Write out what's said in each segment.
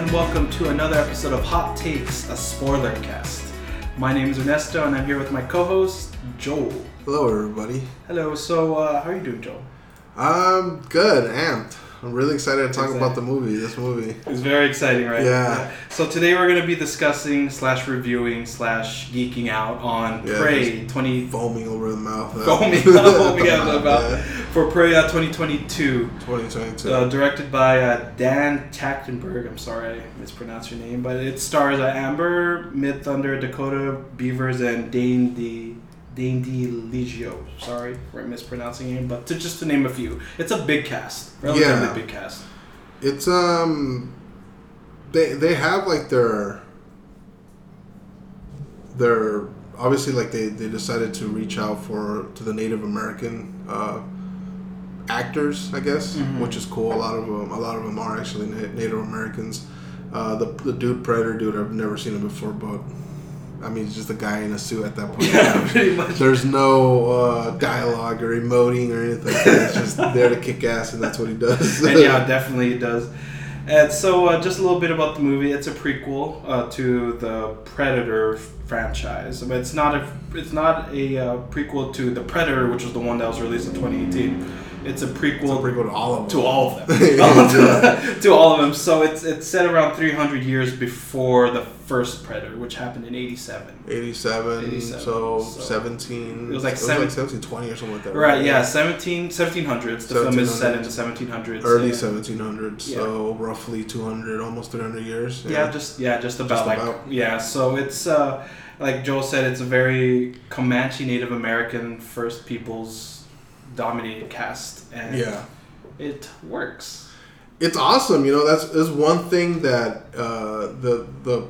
and welcome to another episode of Hot Takes, a spoiler cast. My name is Ernesto, and I'm here with my co-host Joel. Hello, everybody. Hello. So, uh, how are you doing, Joel? I'm good, amped. I'm really excited to talk about the movie. This movie. It's very exciting, right? Yeah. So today we're going to be discussing slash reviewing slash geeking out on Yeah, Prey 20 Foaming over the mouth. foaming, foaming out of the mouth Yeah. for Prey uh, 2022. 2022. Uh, directed by uh, Dan Trachtenberg. I'm sorry I mispronounced your name, but it stars uh, Amber, Midthunder, Dakota Beavers, and Dane D. Dane D. Ligio. Sorry for mispronouncing name, but to just to name a few, it's a big cast, relatively Yeah. big cast. it's um, they they have like their their obviously like they they decided to reach out for to the Native American uh, actors, I guess, Mhm. which is cool. A lot of them, a lot of them are actually Native Americans. Uh, the the dude Predator dude, I've never seen him before, but I mean, he's just a guy in a suit at that point. Yeah, pretty much. There's no uh, dialogue or emoting or anything. He's just there to kick ass, and that's what he does. and yeah, definitely it does. And so, uh, just a little bit about the movie. It's a prequel uh, to the Predator franchise. But it's not a it's not a uh, prequel to the Predator, which was the one that was released in 2018. It's a prequel, It's a prequel to all of them. to all of them. Yeah. to all of them. So it's it's set around 300 years before the first Predator, which happened in 87. 87, 87, so, so- 17. It was like it was like 17, 20 or something like that. Right, yeah, 17, 1700s. The film is set in the 1700s. Early yeah. 1700s, so roughly 200, almost 300 years. Yeah, just yeah, just about Just like about. yeah. So it's uh, like Joel said, it's a very Comanche Native American First Peoples dominated cast, and yeah. it works. it's awesome. You know, that's is one thing that uh, the the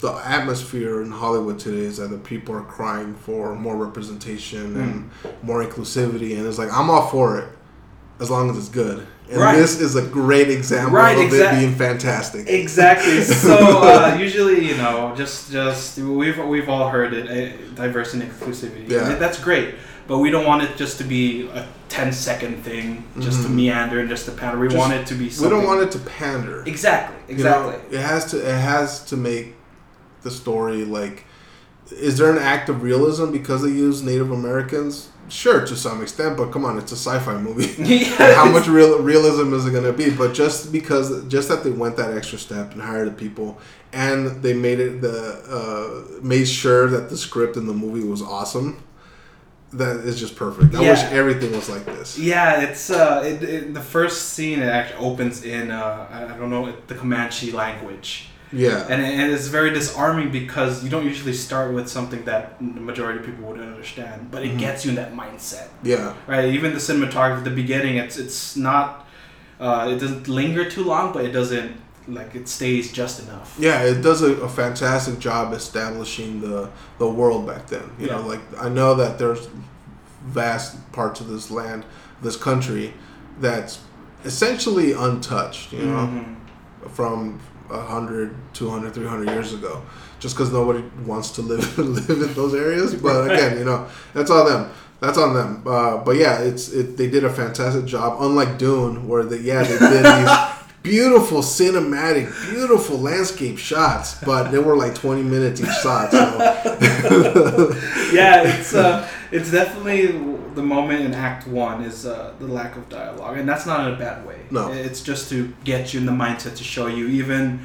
the atmosphere in Hollywood today is that the people are crying for more representation Hmm. and more inclusivity, and it's like I'm all for it as long as it's good. And Right. this is a great example Right, of exact- it being fantastic. Exactly. So uh, usually, you know, just just we've we've all heard it, uh, diversity and inclusivity. Yeah. that's great. But we don't want it just to be a 10 second thing, just to Mhm. meander and just to pander. We Just- want it to be we don't want it to pander. Exactly. You know, Exactly. it has to it has to make the story like is there an act of realism because they use Native Americans? Sure, to some extent, but come on, it's a sci-fi movie. Yeah, How much real, realism is it going to be? But just because, just that they went that extra step and hired the people, and they made it the uh, made sure that the script in the movie was awesome. That is just perfect. I wish everything was like this. Yeah, it's uh, it, it, the first scene. It actually opens in uh, I I don't know the Comanche language, Yeah, and, and it's very disarming because you don't usually start with something that the majority of people wouldn't understand, but it Mhm. gets you in that mindset, yeah, right? Even the cinematography at the beginning, it's it's not, uh, it doesn't linger too long, but it doesn't like it stays just enough. yeah. It does a, a fantastic job establishing the the world back then. You know, like I know that there's vast parts of this land, this country, that's essentially untouched. You know. Mhm. from 100 200 300 years ago just because nobody wants to live live in those areas but again you know that's on them that's on them uh, but yeah it's it, they did a fantastic job unlike dune where they yeah they did these beautiful cinematic beautiful landscape shots but they were like 20 minutes each shot so. Yeah, it's uh, it's definitely the moment in Act One is uh, the lack of dialogue, and that's not in a bad way. No. it's just to get you in the mindset to show you even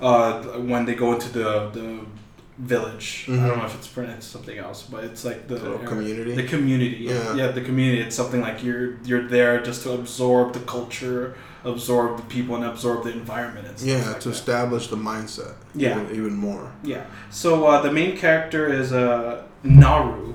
uh, when they go into the the village. I Mhm. don't know if it's pronounced something else, but it's like the Oh, community? The community, yeah. Yeah. the community. It's something like you're you're there just to absorb the culture, absorb the people, and absorb the environment. And stuff yeah like to that. establish the mindset Yeah. even, even more Yeah. So uh, the main character is uh, Naru.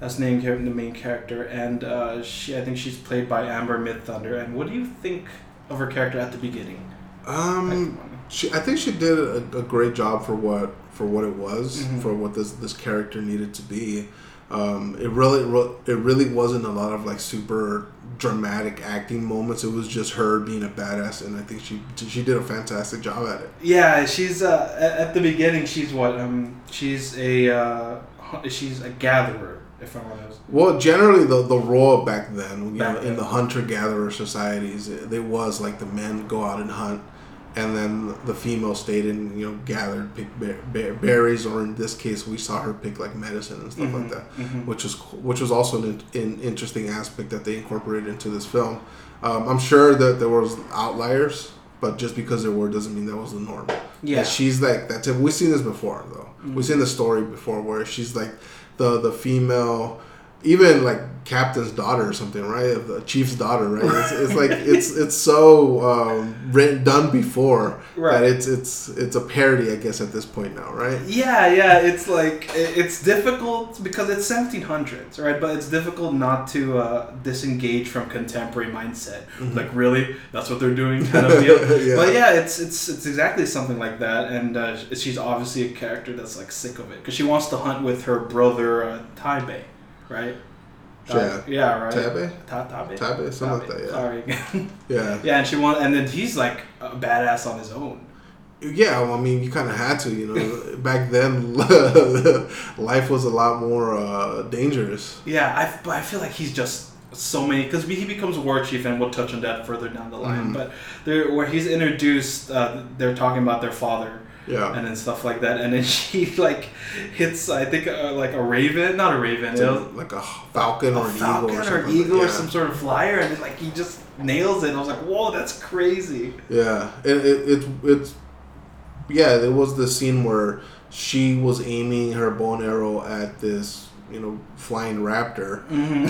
That's the name the main character, and uh, she I think she's played by Amber Midthunder. And what do you think of her character at the beginning? um She, I think she did a, a great job for what for what it was, Mhm. for what this this character needed to be. Um, it really it really wasn't a lot of like super dramatic acting moments. It was just her being a badass, and I think she she did a fantastic job at it. Yeah, she's uh, at the beginning. She's what? Um, she's a uh, she's a gatherer. If I'm honest. Well, generally the the role back then, you Back know, in then. the hunter gatherer societies, it, it was like the men go out and hunt, and then the female stayed and you know gathered pick ber- ber- berries, or in this case, we saw her pick like medicine and stuff like Mhm, that, mhm. which was which was also an, an interesting aspect that they incorporated into this film. Um, I'm sure that there was outliers, but just because there were doesn't mean that was the norm. Yeah. And she's like that. Type, we've seen this before though. Mhm. We've seen the story before where she's like the the female, even like captain's daughter or something, right? The chief's daughter, right? It's, it's like it's it's so um, written done before Right. that it's it's it's a parody, I guess, at this point now, right? Yeah, yeah, it's like it's difficult because it's 1700s, right? But it's difficult not to uh, disengage from contemporary mindset. Like, really, that's what they're doing, kind of deal. Yeah. But yeah, it's it's it's exactly something like that, and uh, she's obviously a character that's like sick of it because she wants to hunt with her brother uh, Taibe, right? Yeah. Yeah, right. Tabe? Ta- Tabe. Tabe, something like that, yeah. Sorry. Again. Yeah. yeah, and she want, and then he's like a badass on his own. Yeah, well, I mean, you kind of had to, you know. Back then, life was a lot more uh, dangerous. Yeah, I, but I feel like he's just so many because he becomes war chief, and we'll touch on that further down the line. Mhm. But there, where he's introduced, uh, they're talking about their father Yeah. and then stuff like that, and then she like hits, I think, uh, like a raven, not a raven, was like a falcon or an falcon eagle or, or, eagle or some sort of flyer, and like he just nails it. And I was like, whoa, that's crazy. Yeah, it, it, it it's yeah. There was the scene where she was aiming her bow and arrow at this you know flying raptor. hmm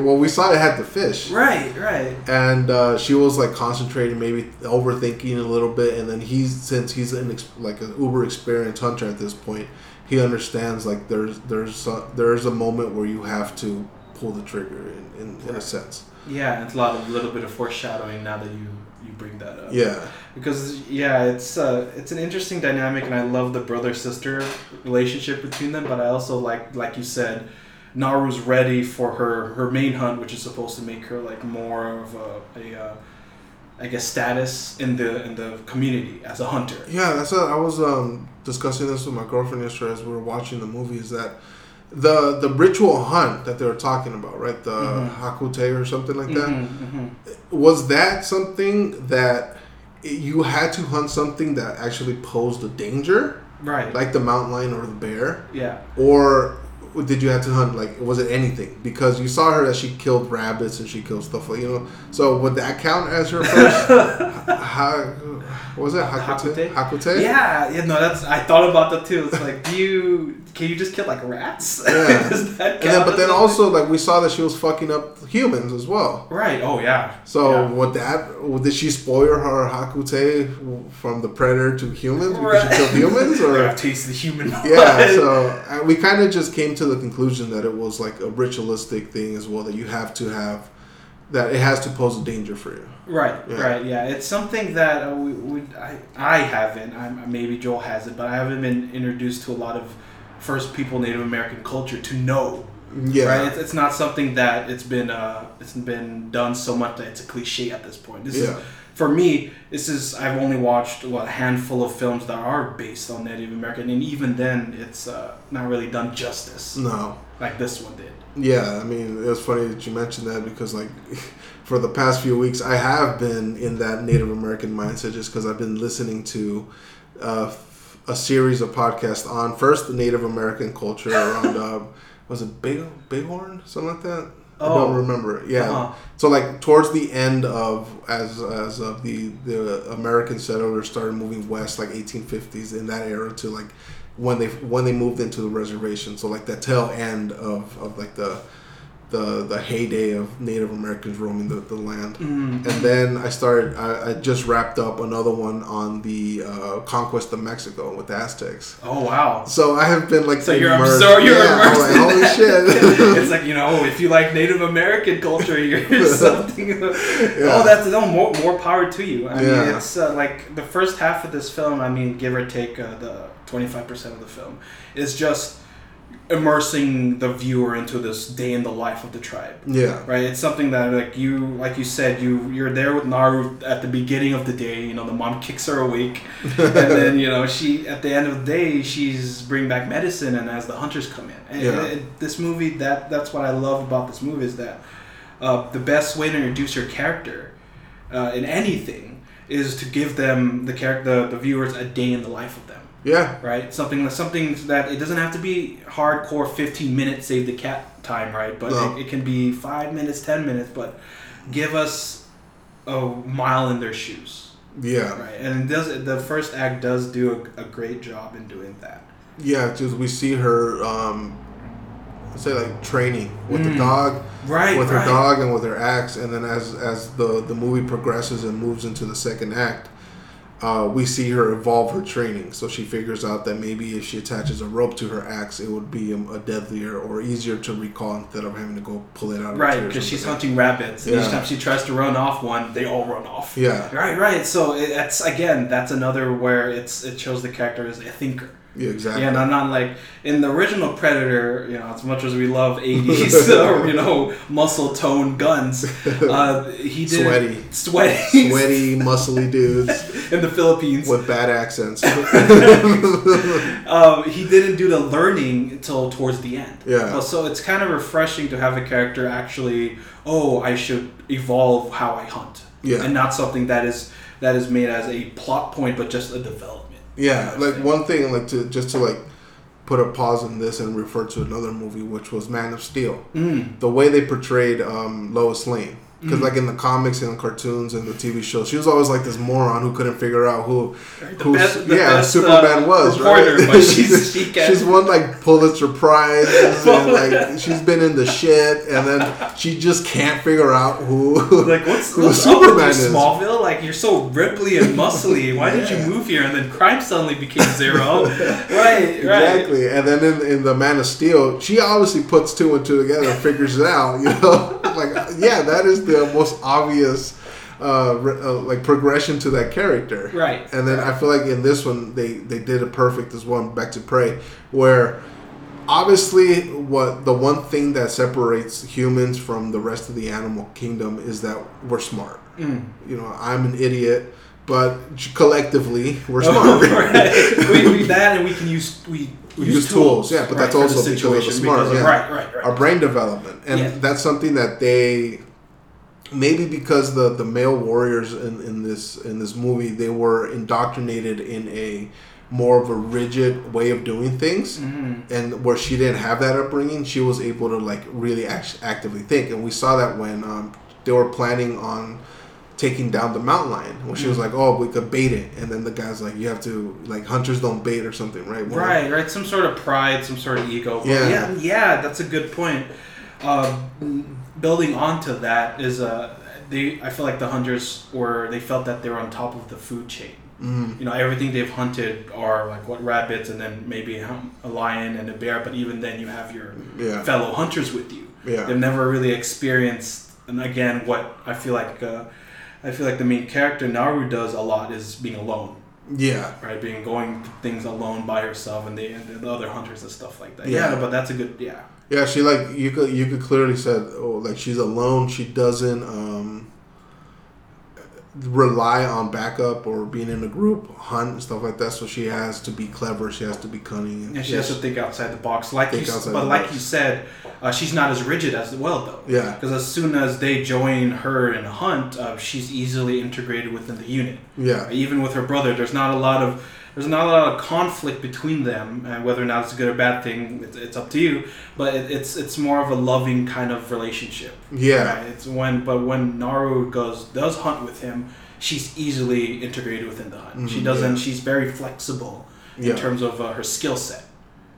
well, we saw it had the fish. Right, right. And uh, she was like concentrating, maybe overthinking a little bit, and then he's since he's an ex- like an uber experienced hunter at this point, he understands like there's there's a, there's a moment where you have to pull the trigger in, in, in a sense. Yeah, it's a lot of little bit of foreshadowing now that you bring that up. Yeah, because yeah it's uh it's an interesting dynamic and i love the brother sister relationship between them but i also like like you said naru's ready for her her main hunt which is supposed to make her like more of a, a uh, i guess status in the in the community as a hunter Yeah, that's what I was um, discussing this with my girlfriend yesterday as we were watching the movie. Is that the the ritual hunt that they were talking about, right? The Mhm. hakute or something like that. Mhm, mhm. Was that something that you had to hunt something that actually posed a danger, right like the mountain lion or the bear, yeah or did you have to hunt like was it anything? Because you saw her that she killed rabbits and she killed stuff like you know. So would that count as her first? ha, what was it hakute? Hakute? Hakute? yeah yeah no that's i thought about that too it's like do you can you just kill like rats Yeah. And then, but then also, like we saw that she was fucking up humans as well. right oh yeah So Yeah. would that did she spoil her Hakute from the predator to humans because she killed humans, or I've tasted human blood. yeah? So uh, we kind of just came to the conclusion that it was like a ritualistic thing as well that you have to have that it has to pose a danger for you. Right, Yeah. right, yeah. It's something that uh, we, we, I, I haven't. I'm, maybe Joel has it, but I haven't been introduced to a lot of First People Native American culture to know. Yeah, Right, it's, it's not something that it's been uh, it's been done so much that it's a cliche at this point. This Yeah. is for me. This is I've only watched what, a handful of films that are based on Native American, and even then, it's uh, not really done justice no. Like this one did. Yeah, I mean, it was funny that you mentioned that because, like, for the past few weeks, I have been in that Native American mindset just because I've been listening to uh, a series of podcasts on first the Native American culture around, uh, was it Big Bighorn, something like that? I Oh. don't remember. Yeah. Uh-huh. So like towards the end of as as of the the American settlers started moving west, like 1850s in that era to like when they when they moved into the reservation. So like the tail end of, of like the the the heyday of Native Americans roaming the, the land. Mm. And then I started. I, I just wrapped up another one on the uh, conquest of Mexico with the Aztecs. Oh wow. So I have been like So you're immersed- absorbed. You're yeah, immersed. like, holy shit! it's like you know, if you like Native American culture, you're something. Yeah. Oh, that's no more more power to you. I Yeah. mean, it's uh, like the first half of this film. I mean, give or take uh, the twenty five percent of the film is just immersing the viewer into this day in the life of the tribe. yeah, Right, it's something that like you, like you said, you you're there with Naru at the beginning of the day. You know, the mom kicks her awake, and then you know she at the end of the day she's bringing back medicine, and as the hunters come in, and, Yeah. and this movie that that's what I love about this movie is that uh, the best way to introduce your character uh, in anything is to give them the character, the, the viewers, a day in the life of them. Yeah. Right, something that something that it doesn't have to be hardcore fifteen minutes save the cat time, right? But No. it, it can be five minutes, ten minutes, but give us a mile in their shoes, Yeah. right? And it does the first act does do a, a great job in doing that. Yeah, because we see her, um, say like training with the Mm. dog, Right, with right. her dog and with her axe, and then as as the the movie progresses and moves into the second act, uh, we see her evolve her training. So she figures out that maybe if she attaches a rope to her axe, it would be um, a deadlier or easier to recall instead of having to go pull it out. Right, because she's hunting rabbits, and each time she tries to run off one, they all run off. Yeah, Right, right. So it, it's again, that's another where it's it shows the character as a thinker. Yeah, exactly. Yeah, not, not like in the original Predator. You know, as much as we love '80s, or, you know, muscle tone guns, uh, he did Sweaty. sweaty, Sweaty, muscly dudes in the Philippines. with bad accents. um, he didn't do the learning until towards the end. Yeah. So it's kind of refreshing to have a character actually, oh, I should evolve how I hunt. Yeah. And not something that is that is made as a plot point, but just a development. Yeah, like one thing, like to just to like put a pause in this and refer to another movie, which was Man of Steel. Mm. The way they portrayed um, Lois Lane, because Mm. like in the comics and the cartoons and the TV show, she was always like this moron who couldn't figure out who, Right, the who's best- the yeah best, Superman uh, was, reporter, right? she's- she she's won like Pulitzer prizes and like she's been in the shit, and then she just can't figure out who Like what's, who what's Superman is. Smallville? Like you're so ripply and muscly. Why did you move here? And then crime suddenly became zero. right, right. Exactly, and then in, in the Man of Steel, she obviously puts two and two together and figures it out. You know, like yeah, that is the most obvious, uh, uh, like progression to that character. Right. And then I feel like in this one they they did it perfect as well. Back to Prey, where obviously what the one thing that separates humans from the rest of the animal kingdom is that we're smart. Mm. You know, I'm an idiot, but collectively we're Oh, smart. right. we, we that and we can use we, We use tools, yeah, but that's for the also because of the smart, because of- yeah. Right, right, right. our brain development, and Yeah. that's something that they maybe because the the male warriors in, in this in this movie they were indoctrinated in a more of a rigid way of doing things Mhm. and where she didn't have that upbringing she was able to like really act- actively think and we saw that when um, they were planning on taking down the mountain lion when she was Mm. like oh we could bait it and then the guy's like you have to like hunters don't bait or something right Well, Right, right. Some sort of pride, some sort of ego. Yeah. yeah, yeah. That's a good point. Uh, building onto that is uh, they. I feel like the hunters were. They felt that they were on top of the food chain. mhm. You know, everything they've hunted are like what rabbits, and then maybe a a lion and a bear. But even then, you have your yeah fellow hunters with you. yeah They've never really experienced, and again, what I feel like. Uh, I feel like the main character Naru does a lot is being alone yeah right? Being going things alone by herself, and the, and the other hunters and stuff like that. Yeah. Yeah, but that's a good yeah. Yeah, she like you could you could clearly said oh like she's alone. She doesn't um rely on backup or being in a group hunt and stuff like that. So she has to be clever. She has to be cunning. And she has to think outside the box, like Think you. But like box. you said, uh, she's not as rigid as well though. Yeah, Because as soon as they join her in a hunt, uh, she's easily integrated within the unit. yeah, Even with her brother, there's not a lot of there's not a lot of conflict between them, and whether or not it's a good or bad thing, it's, it's up to you. But it, it's it's more of a loving kind of relationship. yeah, Right. It's when, but when Naru goes does hunt with him, she's easily integrated within the hunt. she Mhm, doesn't. yeah. She's very flexible yeah, in terms of uh, her skill set.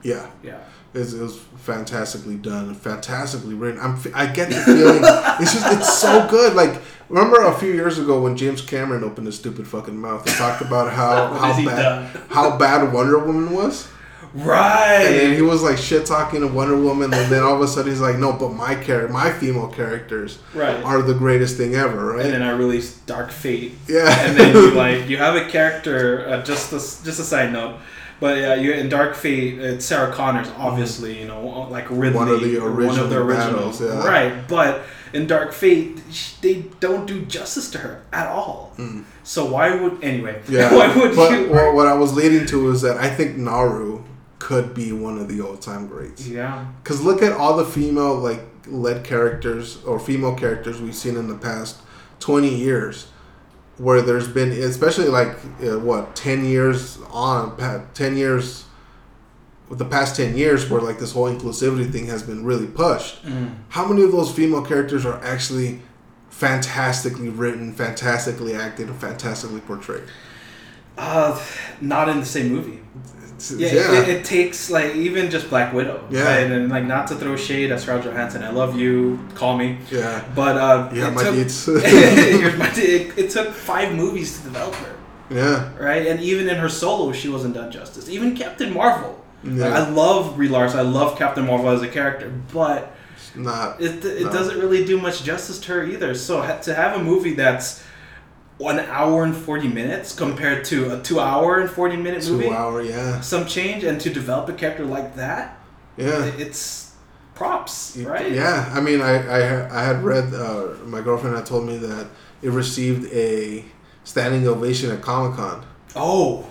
yeah. Yeah. It's, it was fantastically done, fantastically written. I'm, I get the feeling. it's just, it's so good. Like, remember a few years ago when James Cameron opened his stupid fucking mouth and talked about how how bad how bad Wonder Woman was. Right. And then he was like shit talking to Wonder Woman, and then all of a sudden he's like, "No, but my character, my female characters right. are the greatest thing ever, right?" and then I released Dark Fate. yeah, and then you like you have a character. Uh, just a, just a side note. But yeah, you in Dark Fate, it's Sarah Connor's obviously, you know, like Ripley, One of the one of original the battles, originals, yeah. right? But in Dark Fate, they don't do justice to her at all. Mm. So why would anyway? yeah. why would but you? well, what I was leading to is that I think Naru could be one of the all-time greats. yeah, Because look at all the female like led characters or female characters we've seen in the past twenty years. Where there's been, especially like uh, what ten years on, ten years, with the past ten years, where like this whole inclusivity thing has been really pushed. Mm. How many of those female characters are actually fantastically written, fantastically acted, and fantastically portrayed? Uh, not in the same movie. It's- Yeah, It, it takes like even just Black Widow. Yeah. Right? And like not to throw shade at Scarlett Johansson. I love you. Call me. yeah. But uh, Yeah, it my took, my- it, it took five movies to develop her. yeah, Right, and even in her solo, she wasn't done justice. Even Captain Marvel. yeah. Like, I love Brie Larson. I love Captain Marvel as a character, but not it, it doesn't really do much justice to her either. So ha- to have a movie that's one hour and forty minutes compared to a two hour and forty minute movie. two hour. Yeah, some change, and to develop a character like that, yeah. it's props, right? Yeah, I mean, I I, I had read. Uh, my girlfriend had told me that it received a standing ovation at Comic Con. Oh,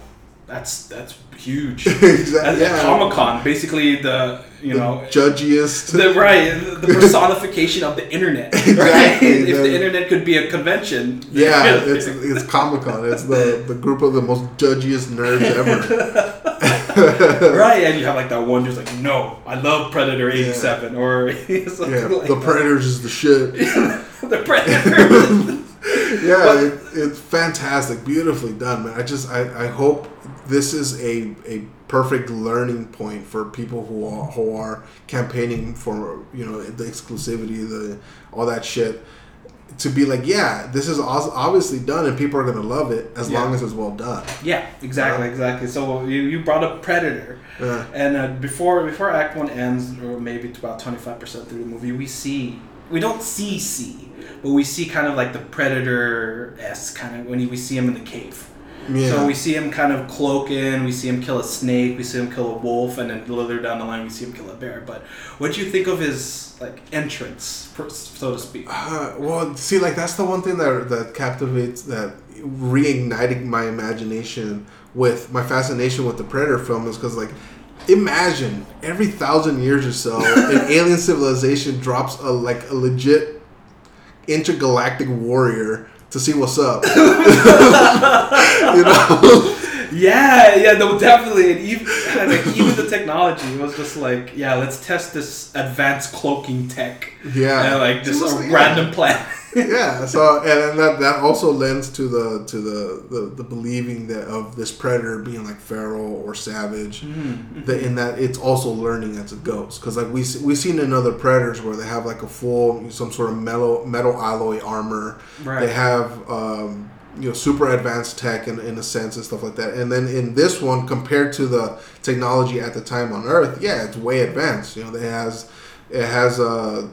that's that's huge. exactly. At Comic Con, basically the you the know judgiest. the right the personification of the internet. Right? Exactly, If the the- internet could be a convention. yeah, it's it's Comic Con. It's the the group of the most judgiest nerds ever. right, and you have like that one just like, no, I love Predator eighty seven or something Yeah, like the. Predators is the shit. the Predator. yeah, it, it's fantastic, beautifully done, man. I just I, I hope this is a a perfect learning point for people who are who are campaigning for you know the exclusivity, the all that shit. To be like, yeah, this is obviously done, and people are gonna love it as Yeah. long as it's well done. yeah, exactly, exactly. So you, you brought up Predator, Yeah, and uh, before before Act One ends, or maybe to about twenty five percent through the movie, we see we don't see C, but we see kind of like the Predator s kind of when we see him in the cave. Yeah. So we see him kind of cloaking, we see him kill a snake, we see him kill a wolf, and then later down the line we see him kill a bear. But what do you think of his like entrance, so to speak? Uh, well, see, like that's the one thing that that captivates, that reigniting my imagination with my fascination with the Predator film is because, like, imagine every thousand years or so, an alien civilization drops a like a legit intergalactic warrior to see what's up. you know? Yeah, yeah, no, definitely. And even like, even the technology was just like, yeah, let's test this advanced cloaking tech, Yeah. and like just a Seriously, yeah. random planet. yeah so and then that, that also lends to the to the, the the believing that of this predator being like feral or savage Mm-hmm. that in that it's also learning as it goes because like we we've seen in other predators where they have like a full some sort of metal metal alloy armor Right. they have um you know super advanced tech in, in a sense and stuff like that and then in this one compared to the technology at the time on earth yeah it's way advanced you know it has it has a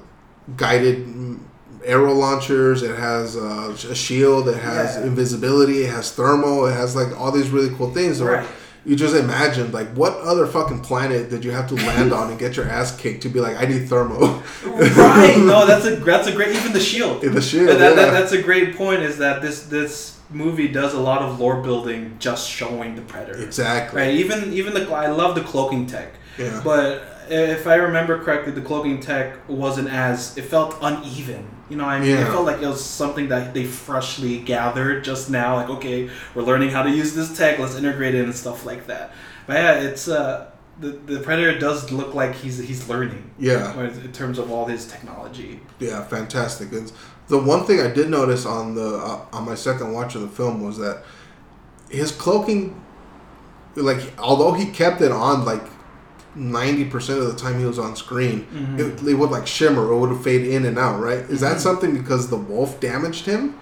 guided mm, arrow launchers it has uh, a shield it has Yeah. invisibility it has thermal it has like all these really cool things where Right. you just imagine like what other fucking planet did you have to land on and get your ass kicked to be like i need thermal right. No, that's a that's a great. Even the shield. in the shield that, that, that's a great point. Is that this this movie does a lot of lore building just showing the predator. exactly Right. Even even the I love the cloaking tech, yeah but if I remember correctly, the cloaking tech wasn't as it felt uneven. You know, what I mean, it felt like it was something that they freshly gathered just now. Like, okay, we're learning how to use this tech. Let's integrate it and stuff like that. But yeah, it's uh, the the predator does look like he's he's learning yeah in terms of all his technology. Yeah, fantastic. And the one thing I did notice on the uh, on my second watch of the film was that his cloaking, like although he kept it on like ninety percent of the time he was on screen, Mhm. it, it would like shimmer or would fade in and out. Right? Is that Mhm. something because the wolf damaged him,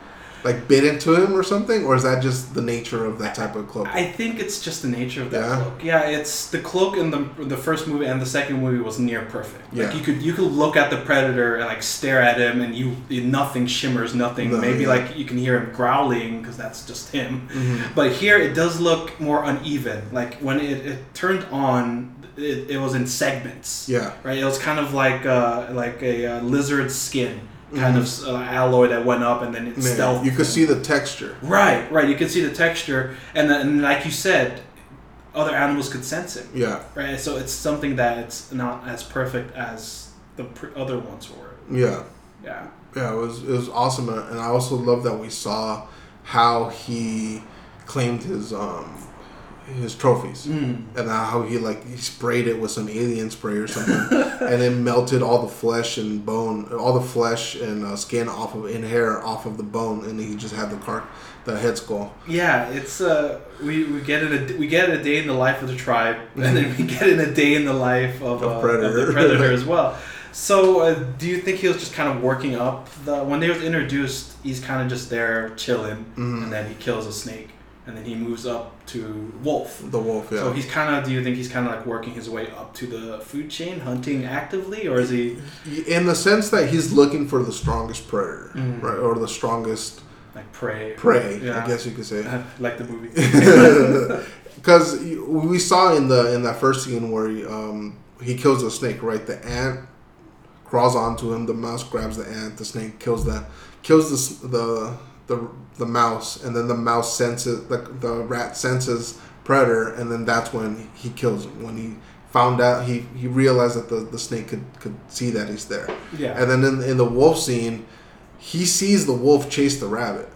like bit into him or something, or is that just the nature of that type of cloak? I think it's just the nature of that Yeah. cloak. Yeah, it's the cloak in the the first movie and the second movie was near perfect. Like Yeah. you could you could look at the predator and like stare at him and you nothing shimmers, nothing. No, Maybe yeah. like you can hear him growling because that's just him. Mhm. But here it does look more uneven. Like when it, it turned on, it, it was in segments. Yeah. Right. It was kind of like uh, like a uh, lizard skin kind Mhm. of uh, alloy that went up and then it stealth. you could see the texture. Right, right. You could see the texture, and then and like you said, other animals could sense it. Yeah. Right, so it's something that's not as perfect as the pr- other ones were. Yeah. Yeah. Yeah, it was it was awesome, and I also love that we saw how he claimed his um his trophies Mm. and how he like he sprayed it with some alien spray or something and it melted all the flesh and bone all the flesh and uh, skin off of and hair off of the bone and he just had the car the head skull Yeah, it's uh, we, we get in a we get a day in the life of the tribe, and then we get in a day in the life of, uh, Predator. of the predator as well. So, uh, do you think he was just kind of working up the when they was introduced? He's kind of just there chilling, Mhm. and then he kills a snake, and then he moves up to wolf. the wolf yeah So he's kind of. Do you think he's kind of like working his way up to the food chain, hunting actively, or is he in the sense that he's looking for the strongest predator Mhm. right or the strongest like prey? prey Yeah. i guess you could say like the movie. because we saw in the in that first scene where he, um, he kills the snake right the ant crawls onto him the mouse grabs the ant the snake kills that kills the the the, the mouse and then the mouse senses the, the rat senses predator and then that's when he kills him when he found out he, he realized that the, the snake could, could see that he's there yeah. and then in, in the wolf scene, he sees the wolf chase the rabbit,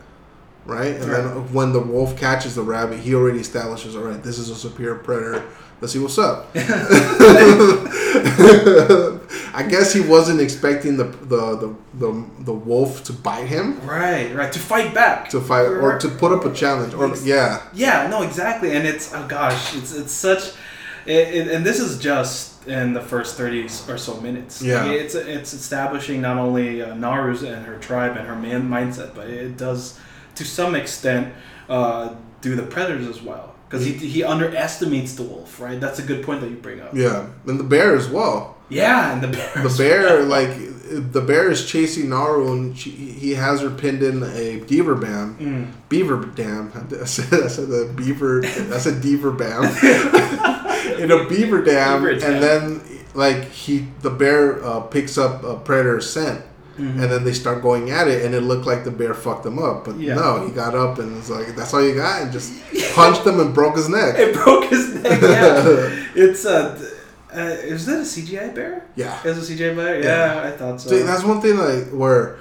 right? And then when the wolf catches the rabbit, he already establishes, all right, this is a superior predator. Let's see what's up. I guess he wasn't expecting the the, the, the, the wolf to bite him Right, right. To fight back. to fight or to put up a challenge or yeah Yeah, no, exactly. And it's oh gosh, it's it's such, it, it, and this is just in the first thirty or so minutes. Yeah. Like, it's it's establishing not only uh, Naru's and her tribe and her man mindset, but it does to some extent uh, do the predators as well. Because he, he underestimates the wolf, right? That's a good point that you bring up. yeah and the bear as well. Yeah, and the bear. The bear like the bear is chasing Naru and she, he has her pinned in a beaver dam. Mm. beaver dam. I said, I said the beaver. I said beaver bam. in a beaver dam, Beaver dam. and then like he, the bear uh, picks up a predator scent, Mhm. and then they start going at it, and it looked like the bear fucked him up, but Yeah. no, he got up and was like, "That's all you got," and just punched him and broke his neck. It broke his neck. Yeah, it's a. Uh, is that a CGI bear? Yeah. Is a CGI bear? Yeah. Yeah, I thought so. See, that's one thing like where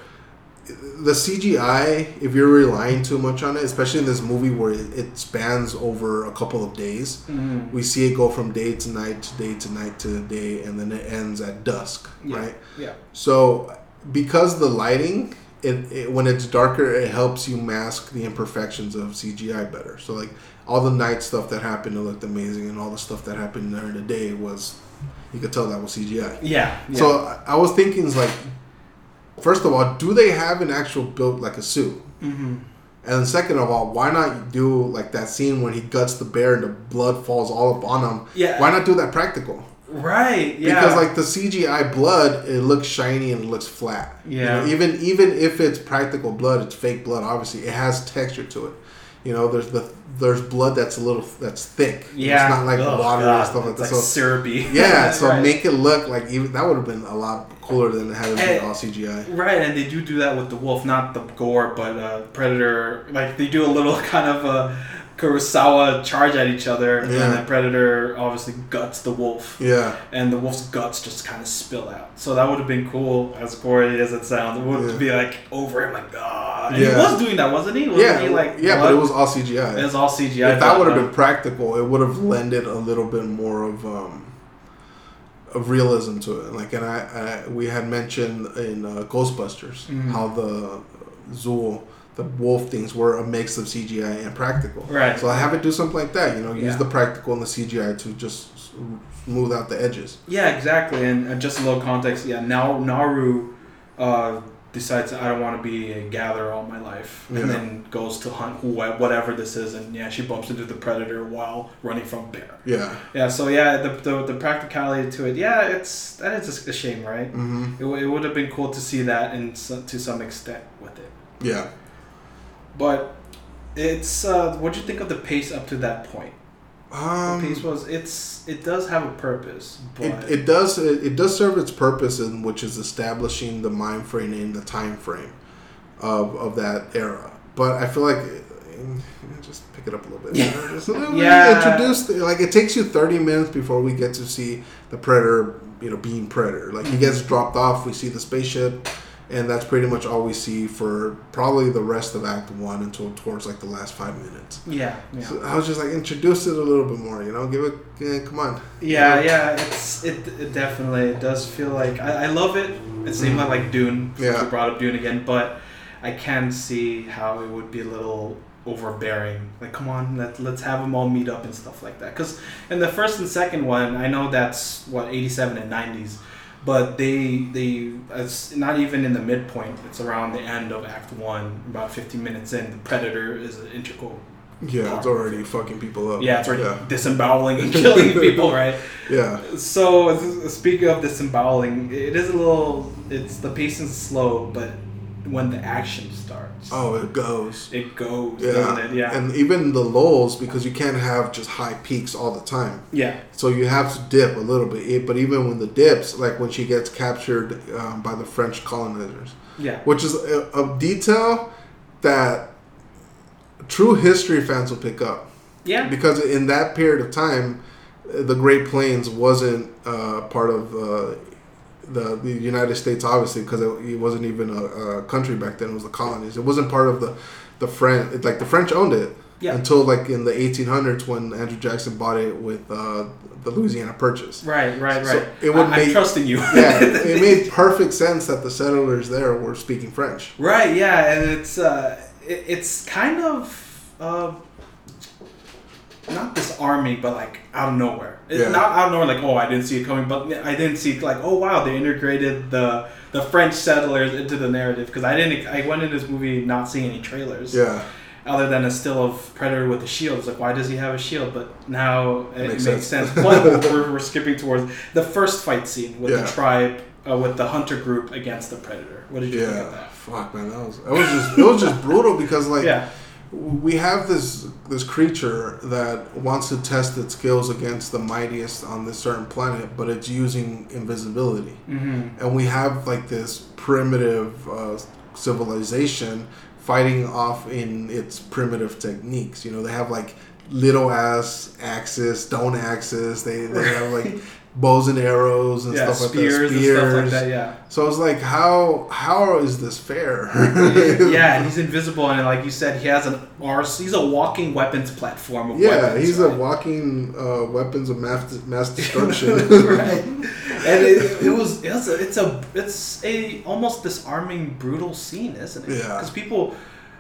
the CGI, if you're relying too much on it, especially in this movie where it, spans over a couple of days, Mhm. we see it go from day to night to day to night to day, and then it ends at dusk, Yeah. right? Yeah. So, because the lighting, it, it when it's darker, it helps you mask the imperfections of CGI better. So, like all the night stuff that happened, it looked amazing, and all the stuff that happened during the day was, you could tell that was CGI. Yeah. yeah. So I- I was thinking, like, first of all, do they have an actual built like a suit? hmm And second of all, why not do like that scene when he guts the bear and the blood falls all up on him? Yeah. Why not do that practical? Right. Yeah. Because like the CGI blood, it looks shiny and it looks flat. You Yeah. know, even even if it's practical blood, it's fake blood. Obviously, it has texture to it. You know, there's the there's blood that's a little that's thick. yeah. It's not like Oh, water God. and stuff like It's that. like So syrupy. yeah, so right. make it look like even that would have been a lot cooler than having And- all CGI. Right, and they do do that with the wolf, not the gore, but uh, predator. Like they do a little kind of a Kurosawa charge at each other, Yeah. and the predator obviously guts the wolf, Yeah, and the wolf's guts just kind of spill out. So that would have been cool, as gory as it sounds. It would Yeah. be like over him, like ah. And he Yeah. was doing that, wasn't he? Wasn't yeah, he like yeah, but it was all CGI. It was all CGI. if that would have been practical, it would have lended a little bit more of um, of realism to it. Like, and I, I we had mentioned in uh, Ghostbusters Mhm. how the Zuul, the wolf things were a mix of CGI and practical. Right. So I have it do something like that. You know, use Yeah. the practical and the CGI to just smooth out the edges. Yeah, exactly. And uh, just a little context. Yeah, now Naru uh, decides I don't want to be a gatherer all my life, Yeah. and then goes to hunt who, whatever this is, and yeah, she bumps into the predator while running from bear. Yeah. Yeah, so yeah, the, the, the practicality to it, yeah, it's that is a shame, right? hmm It, it would have been cool to see that in so, to some extent with it, Yeah. But it's uh, what do you think of the pace up to that point? Um, the pace was it's it does have a purpose, but It, it does it, it does serve its purpose in which is establishing the mind frame and the time frame of, of that era. But I feel like eh, just pick it up a little bit. Yeah. Just a little bit. Yeah. Introduce the- like it takes you thirty minutes before we get to see the predator, you know, being predator. Like he gets dropped off, we see the spaceship, and that's pretty much all we see for probably the rest of Act One until towards like the last five minutes. Yeah, yeah. So I was just like, introduce it a little bit more, you know, give it, eh, come on. Yeah, yeah, it's it, it definitely it does feel like I, I love it. It seems like like Dune. Yeah. you brought up Dune again, but I can see how it would be a little overbearing. Like, come on, let let's have them all meet up and stuff like that. Because in the first and second one, I know that's what eighty seven and nineties, but they they it's not even in the midpoint. It's around the end of Act One, about fifteen minutes in. The Predator is an integral. Yeah, it's already fucking people up. Yeah, it's already Yeah, disemboweling and killing people, right? yeah. So speaking of disemboweling, it is a little. It's the pacing's slow, but when the action starts, Oh, it goes. it goes, Yeah. it? Yeah, And even the lulls, because you can't have just high peaks all the time. yeah, So you have to dip a little bit. But even when the dips, like when she gets captured um, by the French colonizers, yeah, which is a, a detail that true history fans will pick up. yeah, Because in that period of time, the Great Plains wasn't uh, part of uh, the, the United States, obviously, because it, it wasn't even a, a country back then. It was the colonies. It wasn't part of the the French. Like the French owned it yeah. until like in the 1800s when Andrew Jackson bought it with uh, the Louisiana Purchase. Right, right, So right. it would I, make- I'm trusting you. yeah, it made perfect sense that the settlers there were speaking French. right, yeah, and it's uh, it, it's kind of uh, not disarming, but like out of nowhere. It's Yeah. not out of nowhere, like oh, I didn't see it coming, but I didn't see like oh wow, they integrated the the French settlers into the narrative because I didn't. I went in this movie not seeing any trailers. Yeah, other than a still of Predator with a shield. It's like, why does he have a shield? But now it Makes makes, sense. sense. But we're, we're skipping towards the first fight scene with Yeah. the tribe, uh, with the hunter group against the Predator. What did you think of yeah. that? Fuck man, that was it was just it was just brutal because like yeah, we have this this creature that wants to test its skills against the mightiest on this certain planet, but it's using invisibility. hmm and we have like this primitive uh, civilization fighting off in its primitive techniques. You know, they have like little ass axes, stone axes. They they have like bows and arrows and yeah, stuff spears, like that. Spears. and stuff like that. Yeah, So I was like, how how is this fair? yeah, and he's invisible, and like you said, he has an arse. He's a walking weapons platform. Of Yeah, weapons, he's a walking uh, weapons of mass, mass destruction. right. And it, it was it's a, it's a it's a almost disarming brutal scene, isn't it? Yeah. Because people,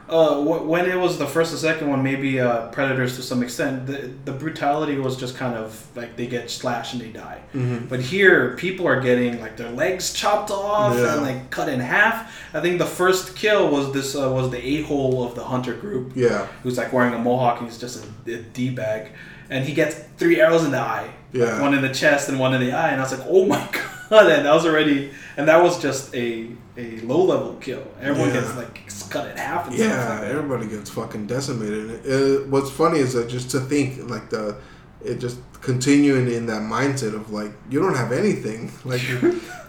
uh, when it was the first and second one, maybe uh, predators to some extent, the the brutality was just kind of like they get slashed and they die. Mhm. But here, people are getting like their legs chopped off Yeah. and like cut in half. I think the first kill was this uh, was the a hole of the hunter group Yeah, who's like wearing a mohawk and he's just a, a d bag, and he gets three arrows in the eye. Like, Yeah. one in the chest and one in the eye, and I was like, oh my god! And that was already, and that was just a a low level kill. Everyone Yeah. gets like cut in half and stuff yeah, like that. everybody gets fucking decimated. Uh what's funny is that just to think like the it just continuing in that mindset of like you don't have anything like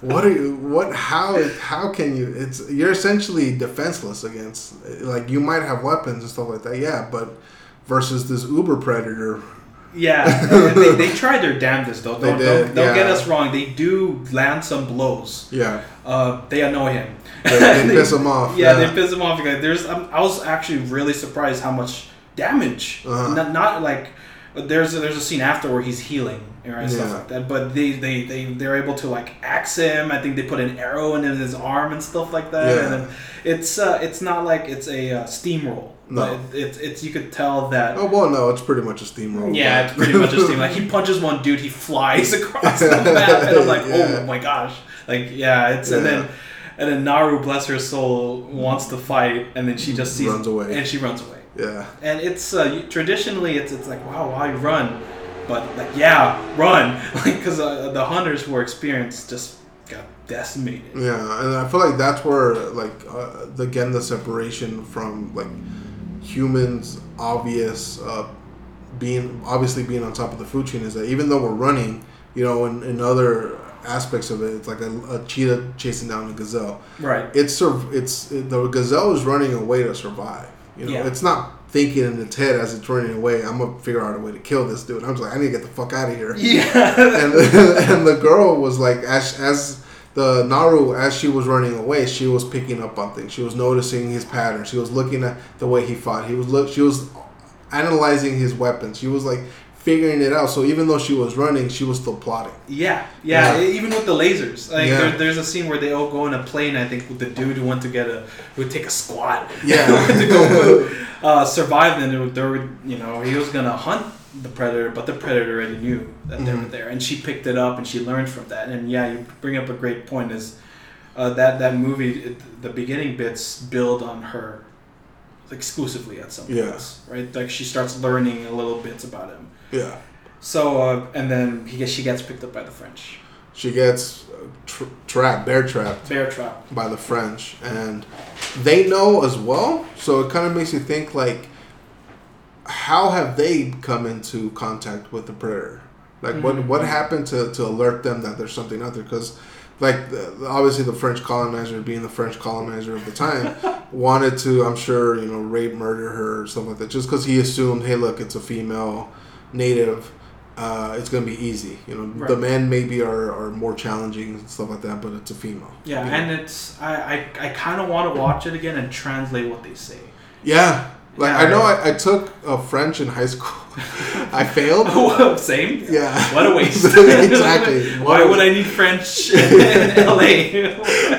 what are you what how how can you it's you're essentially defenseless against like you might have weapons and stuff like that yeah but versus this uber predator Yeah, they, they tried their damnedest though. They Don't, don't, don't get us wrong. They do land some blows. yeah Uh, they annoy him. they, they piss him off Yeah, they piss him off. Because there's, um, I was actually really surprised how much damage. Uh-huh. Not, not like there's a, there's a scene after where he's healing right, stuff Yeah. like that. But they, they they they're able to like axe him. I think they put an arrow in his arm and stuff like that. Yeah. And then it's uh, it's not like it's a uh, steamroll. No. But it, it's it's you could tell that. oh well no it's pretty much a steamroll Yeah, it's pretty much a steam. Like he punches one dude, he flies across the map, and I'm like, Yeah. oh my gosh, like yeah, it's and then and then Naru, bless her soul, wants to fight, and then she just sees Runs away. and she runs away. Yeah And it's uh, you- traditionally it's it's like wow, why run? But like yeah, run, like because uh, the hunters who are experienced just got decimated. Yeah, and I feel like that's where like uh, again the separation from like humans obvious uh, being obviously being on top of the food chain is that even though we're running, you know, in, in other aspects of it, it's like a, a cheetah chasing down a gazelle. Right. It's sur- it's it, the gazelle is running away to survive. You know, Yeah. it's not thinking in its head as it's running away. I'm gonna figure out a way to kill this dude. I'm just like, I need to get the fuck out of here Yeah. and and the girl was like as as the Naru as she was running away, she was picking up on things. She was noticing his patterns. She was looking at the way he fought. He was look. She was analyzing his weapons. She was like figuring it out. So even though she was running, she was still plotting. Yeah, yeah. Yeah. Even with the lasers, like Yeah. there, there's a scene where they all go in a plane. I think with the dude who went to get a, who would take a squat. Yeah. to go uh, survive. Would- there were, you know, he was gonna hunt the predator, but the predator already knew that they were Mhm. there, and she picked it up and she learned from that. And yeah, you bring up a great point. Is uh, that that movie? It, the beginning bits build on her exclusively at some Yeah. points, right? Like she starts learning a little bits about him. Yeah. So uh, and then he gets, she gets picked up by the French. She gets uh, tra- trapped, bear trapped Bear trap. by the French, and they know as well. So it kind of makes you think like, how have they come into contact with the predator? Like, what Mhm. what happened to, to alert them that there's something out there? Because, like, the, obviously the French colonizer, being the French colonizer of the time, wanted to, I'm sure, you know, rape, murder her, or something like that, just because he assumed, hey, look, it's a female native. Uh, it's gonna be easy, you know. The men maybe are, are more challenging and stuff like that, but it's a female. Yeah, You know? and it's I I, I kind of want to watch it again and translate what they say. Yeah. Like I know I- I, took uh, French in high school. I failed. Same. Yeah. What a waste. exactly. Why would I need French in LA?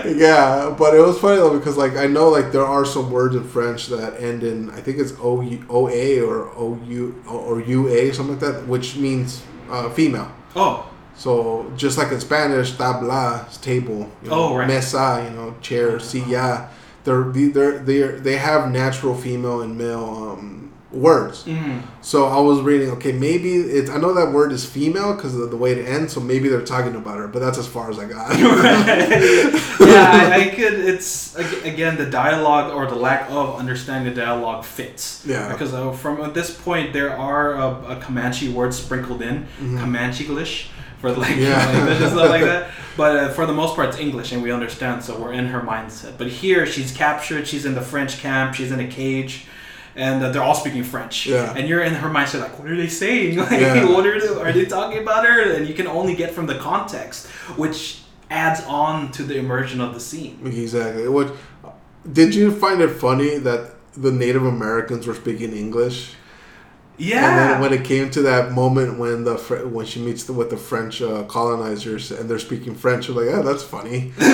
Yeah, but it was funny though because like I know like there are some words in French that end in I think it's O O A or O U or U A something like that, which means uh, female. oh, So just like in Spanish, tabla is table. You know, Oh, right. Mesa, you know, chair, silla. They're they're they they have natural female and male um, words. mm. So I was reading. Okay, maybe it's. I know that word is female because of the way it ends. So maybe they're talking about her, but that's as far as I got. yeah, I, I could. It's again the dialogue or the lack of understanding the dialogue fits. Yeah. Because uh, from at this point there are a, a Comanche word sprinkled in, Mhm. Comanche English for like Yeah. English and stuff like that. But uh, for the most part, it's English and we understand, so we're in her mindset. But here, she's captured. She's in the French camp. She's in a cage. And uh, they're all speaking French, Yeah. and you're in her mindset like, what are they saying? Like, Yeah. what are they, are they talking about her? And you can only get from the context, which adds on to the immersion of the scene. exactly. What did you find it funny that the Native Americans were speaking English? And then when it came to that moment when the Fr- when she meets the, with the French uh, colonizers and they're speaking French, you're like, oh, that's funny. the,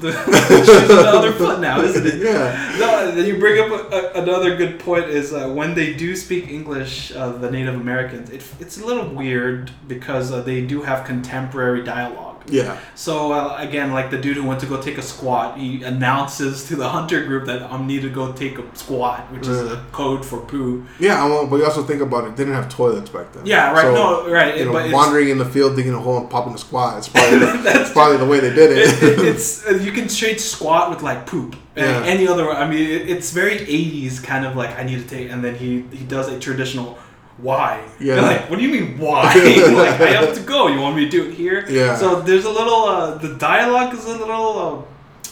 the, she's on the other foot now, isn't it? Yeah. No, you bring up a, a, another good point is uh, when they do speak English, uh, the Native Americans, it, it's a little weird because uh, they do have contemporary dialogue. Yeah. So uh, again, like the dude who went to go take a squat, he announces to the hunter group that I'm need to go take a squat, which is a code for poo. Yeah, I want, but you also think about it. They didn't have toilets back then. Yeah, right. So, no, right. You know, wandering in the field, digging a hole, and popping a squat. It's probably the, That's it's probably the way they did it. it, it, it's uh, you can straight squat with like poop Yeah. any other i mean it, it's very 80s kind of like i need to take and then he he does a traditional why? Yeah. You're like what do you mean why? Like i have to go. You want me to do it here? Yeah. so there's a little uh the dialogue is a little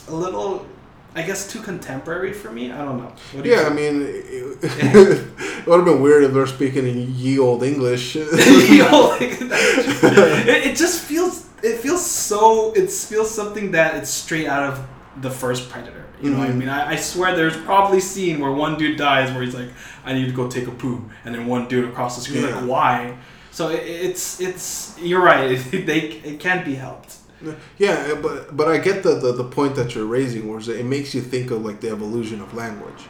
uh, a little i guess too contemporary for me. I don't know. Do yeah, I mean, it, it would have been weird if they're speaking in ye old English. Know, like, it, it just feels it feels so it feels something that it's straight out of the first predator you know what i Mhm. mean I, I swear there's probably a scene where one dude dies where he's like i need to go take a poo and then one dude across the screen Yeah. like why so it, it's it's you're right it, they it can't be helped yeah, but but I get the, the, the point that you're raising, where it makes you think of like the evolution of language.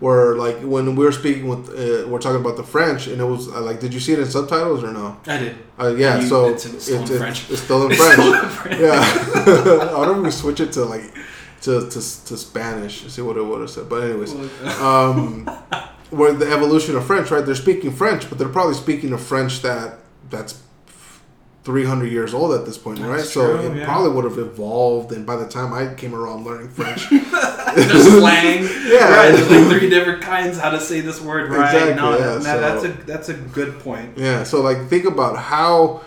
Where like when we were speaking with, uh, we're talking about the French, and it was uh, like, did you see it in subtitles or no? i did Uh, yeah, You- so it's in- still in it's, French. it's still in It's French. still in French. yeah, I wonder if we switch it to like to to, to Spanish. See what it would have said. But anyways, um, where the evolution of French, right? They're speaking French, but they're probably speaking a French that that's. 300 years old at this point, right? That's So it yeah. probably would have evolved, and by the time I came around learning French, there's slang Yeah. right there's like three different kinds how to say this word right Exactly, no yeah, that, that- that's a that's a good point Yeah, so like think about how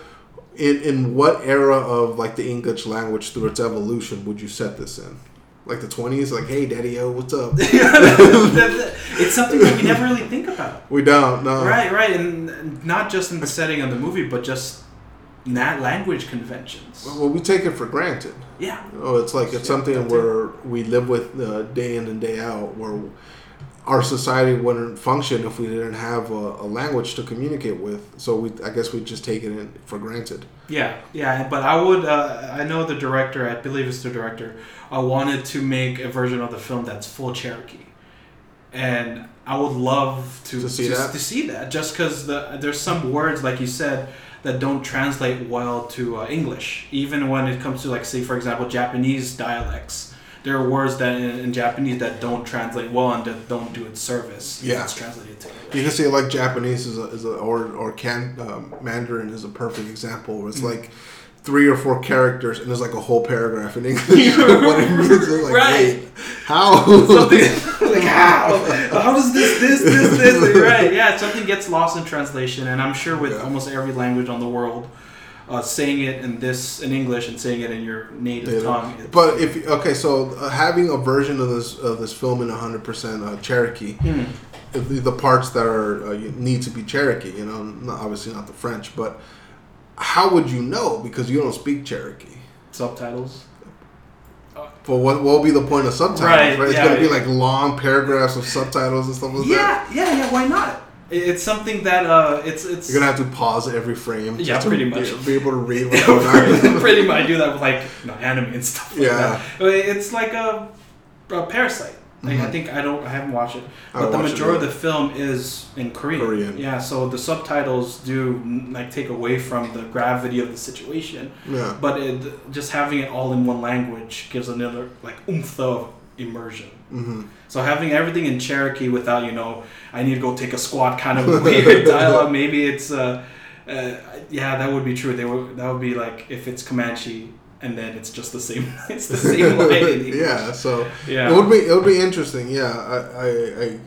in in what era of like the English language through its evolution would you set this in? Like the twenties, like, hey daddy yo, what's up? it's something that we never really think about. we don't, no. Right, right, and not just in the setting of the movie, but just nat language conventions. Well, we take it for granted. Yeah. Oh, it's like it's Yeah, something where we live with uh, day in and day out. Where our society wouldn't function if we didn't have a, a language to communicate with. So we, I guess, we just take it for granted. Yeah, yeah, but I would. Uh, I know the director. I believe it's the director. I wanted to make a version of the film that's full Cherokee, and I would love to To see that? to see that. Just because the there's some words like you said that don't translate well to uh, English, even when it comes to like say for example Japanese dialects. There are words that in, in Japanese that don't translate well and that don't do its service. Yeah. it's translated to English. You can see like Japanese is a, is a or or can um, Mandarin is a perfect example. Where it's Mm. like three or four characters and there's like a whole paragraph in English. what it means is like, Right. wait, how? something like how how does this this this this right yeah something gets lost in translation and i'm sure with Yeah. almost every language on the world uh, saying it in this in english and saying it in your native Yeah. tongue But if okay, so uh, having a version of this of this film in 100% uh, Cherokee, Hmm. the, the parts that are uh, need to be Cherokee, you know, not, obviously not the French, but how would you know because you don't speak Cherokee? subtitles But what what will be the point of subtitles? Right, Right, it's yeah, gonna be like long paragraphs of subtitles and stuff like that. yeah yeah yeah why not it's something that uh it's it's You're gonna have to pause every frame. Yeah, to pretty be- much. Be, able to read what's going on. pretty much I do that with like you know, anime and stuff like Yeah. that it's like a, a parasite like, I Mhm. think I don't I haven't watched it but the majority of the film is in Korean. Korean. Yeah, so the subtitles do mm, like take away from the gravity of the situation, Yeah. but it, just having it all in one language gives another like oomph of immersion. Hmm So having everything in Cherokee without you know I need to go take a squat kind of weird dialogue. Maybe it's uh, uh, yeah that would be true. They would that would be like if it's Comanche and then it's just the same it's the same line yeah. So yeah. it would be it would be interesting. Yeah, I I, I,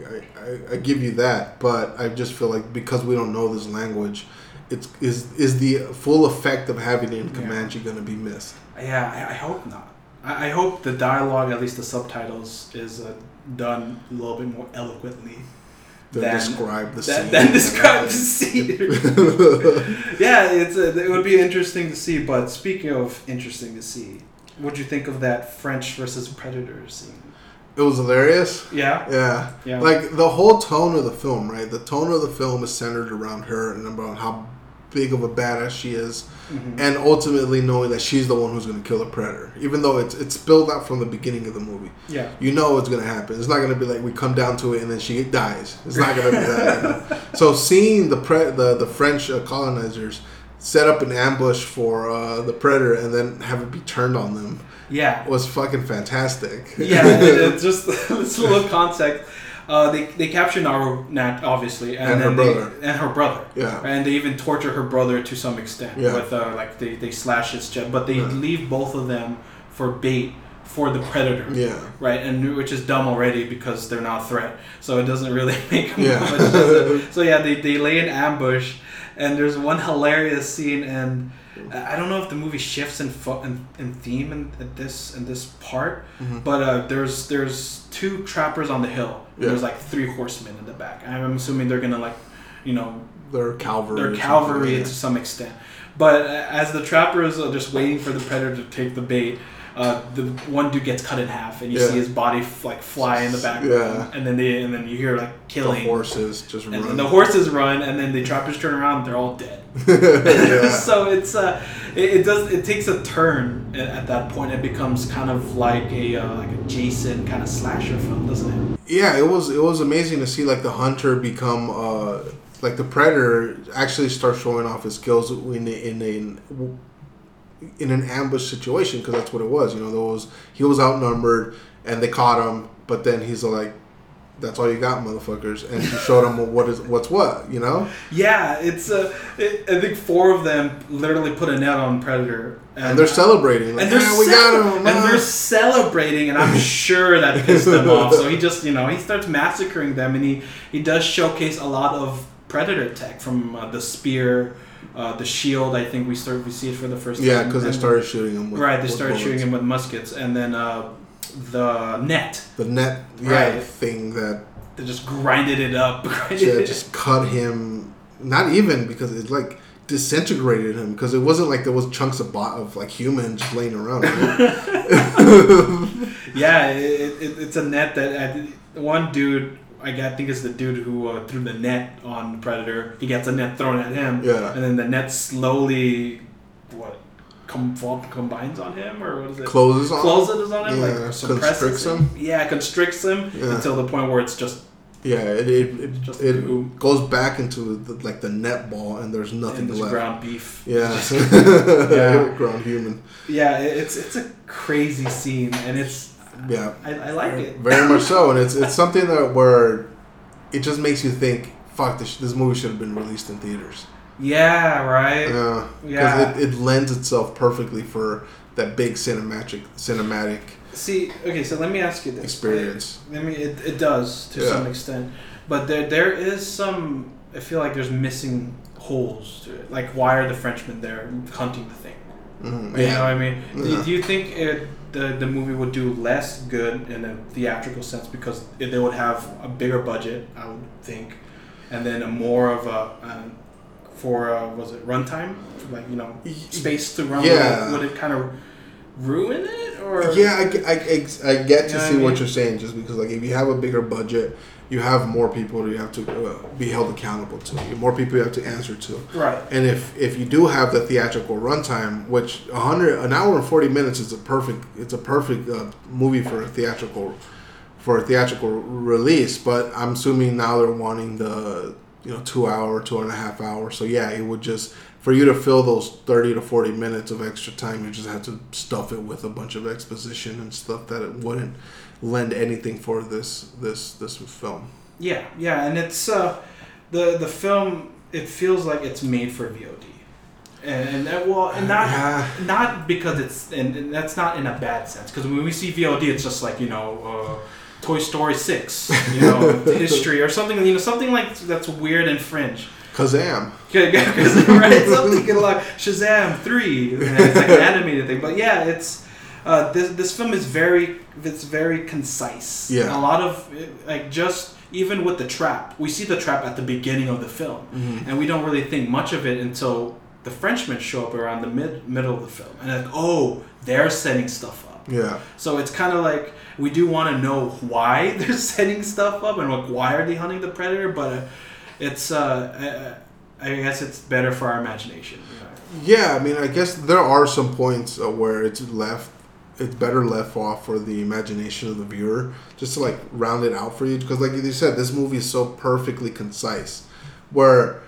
I, I give you that, but I just feel like because we don't know this language, it's is is the full effect of having it in Yeah. Comanche going to be missed? Yeah, I, I hope not. I, I hope the dialogue, at least the subtitles, is uh, done a little bit more eloquently To Than- describe the than, scene. than describe the scene. yeah, it's uh it would be interesting to see. But speaking of interesting to see, what'd you think of that French versus Predator scene? it was hilarious. Yeah, Yeah. yeah, Like the whole tone of the film, right? The tone of the film is centered around her and about how big of a badass she is, Mhm. and ultimately knowing that she's the one who's going to kill the predator. Even though it's it's spilled out from the beginning of the movie, yeah, you know it's going to happen. It's not going to be like we come down to it and then she dies. It's not going to be that. you know? So seeing the pre- the the French uh, colonizers set up an ambush for uh, the predator and then have it be turned on them yeah. was fucking fantastic. yeah, just this little context. Uh, they they capture Naru, Nat, obviously, and, And her then they, brother. and her brother. yeah. and they even torture her brother to some extent Yeah. with uh, like they, they slash his chest but they Yeah. leave both of them for bait for the predator Yeah. right and which is dumb already because they're not a threat so it doesn't really make Yeah. much sense. so yeah they, they lay an ambush and there's one hilarious scene and I don't know if the movie shifts in, fo- in, in theme in, in this in this part, Mhm. but uh, there's there's two trappers on the hill. Yeah. There's like three horsemen in the back. I'm assuming they're gonna like, you know, They're cavalry. they're cavalry yeah. to some extent. But uh, as the trappers are just waiting for the predator to take the bait, uh, the one dude gets cut in half, and you Yeah. see his body f- like fly in the background, Yeah. and then they and then you hear like The killing, horses just and run. the horses run, and then the trappers turn around, and they're all dead. so it's uh, it, it does it takes a turn a- at that point. It becomes kind of like a uh, like a Jason kind of slasher film, doesn't it? yeah, it was it was amazing to see like the hunter become uh like the predator actually start showing off his skills in in a in an ambush situation because that's what it was. You know, there was he was outnumbered and they caught him, but then he's like. That's all you got, motherfuckers, and he showed them what is what's what, you know. Yeah, it's uh, it, I think four of them literally put a net on Predator, And they're celebrating, like, and they're "Yeah, we cel- got him, and ah." they're celebrating, and I'm sure that pissed them off. So he just, you know, he starts massacring them, and he he does showcase a lot of Predator tech from uh, the spear, uh, the shield. I think we start we see it for the first Yeah, time. Yeah, because they started shooting him. With, right. They started bullets. shooting him with muskets, and then uh, the net. The net, yeah, Right. thing that They just grinded it up. grinded yeah, it- just cut him. Not even because it's like disintegrated him because it wasn't like there was chunks of bot of like human just laying around. yeah, it, it, it's a net that uh, one dude. I think it's the dude who uh, threw the net on predator. He gets a net thrown at him, Yeah. and then the net slowly, what, com- combines on him or what is it? Closes on. Closes on him, Yeah, like suppresses constricts him. Yeah, constricts him Yeah. until the point where it's just Yeah, it it, it, Just it goes back into the, like the net ball and there's nothing in this left. ground beef. Yeah, Yeah. ground human. Yeah, it's it's a crazy scene, and it's Yeah, I, I like it. very much so, and it's it's something that where it just makes you think. Fuck this! This movie should have been released in theaters. Yeah, right. Yeah, because Yeah. it, it lends itself perfectly for that big cinematic cinematic See, okay, so let me ask you this. experience. I mean, it, it does to Yeah. some extent, but there there is some. I feel like there's missing holes to it. Like, why are the Frenchmen there hunting the thing? Mhm, You know what I mean? Do, do you think it, the the movie would do less good in a theatrical sense because they would have a bigger budget? I would think, and then a more of a. Uh, for uh, was it runtime like you know space to run Yeah. would it, would it kind of ruin it or Yeah, I, I, I get to You know see what I what you're saying, just because like if you have a bigger budget, you have more people you have to uh, be held accountable to. You more people you have to answer to. right And if if you do have the theatrical runtime, which a hundred an hour and forty minutes is a perfect it's a perfect uh, movie for a theatrical for a theatrical release. But I'm assuming now they're wanting the you know two hour, two and a half hour. So yeah, it would just for you to fill those thirty to forty minutes of extra time, you just have to stuff it with a bunch of exposition and stuff that it wouldn't lend anything for this this this film. yeah yeah and it's uh the the film it feels like it's made for vod and, and that, well and not Yeah. not because it's and, and that's not in a bad sense because when we see vod it's just like you know uh Toy Story Six, you know, history or something, you know, something like that's weird and fringe. Kazam. 'cause, right? Something like Shazam three, and it's like an animated thing. But yeah, it's uh, this this film is very it's very concise. Yeah. a lot of like just even with the trap, we see the trap at the beginning of the film, Mhm. and we don't really think much of it until the Frenchmen show up around the mid middle of the film, and like oh, they're setting stuff up. Yeah. So it's kind of like we do want to know why they're setting stuff up and like why are they hunting the predator, but uh, it's uh, I, I guess it's better for our imagination. you know. Yeah, I mean, I guess there are some points uh, where it's left, it's better left off for the imagination of the viewer, just to like round it out for you. Because, like you said, this movie is so perfectly concise, where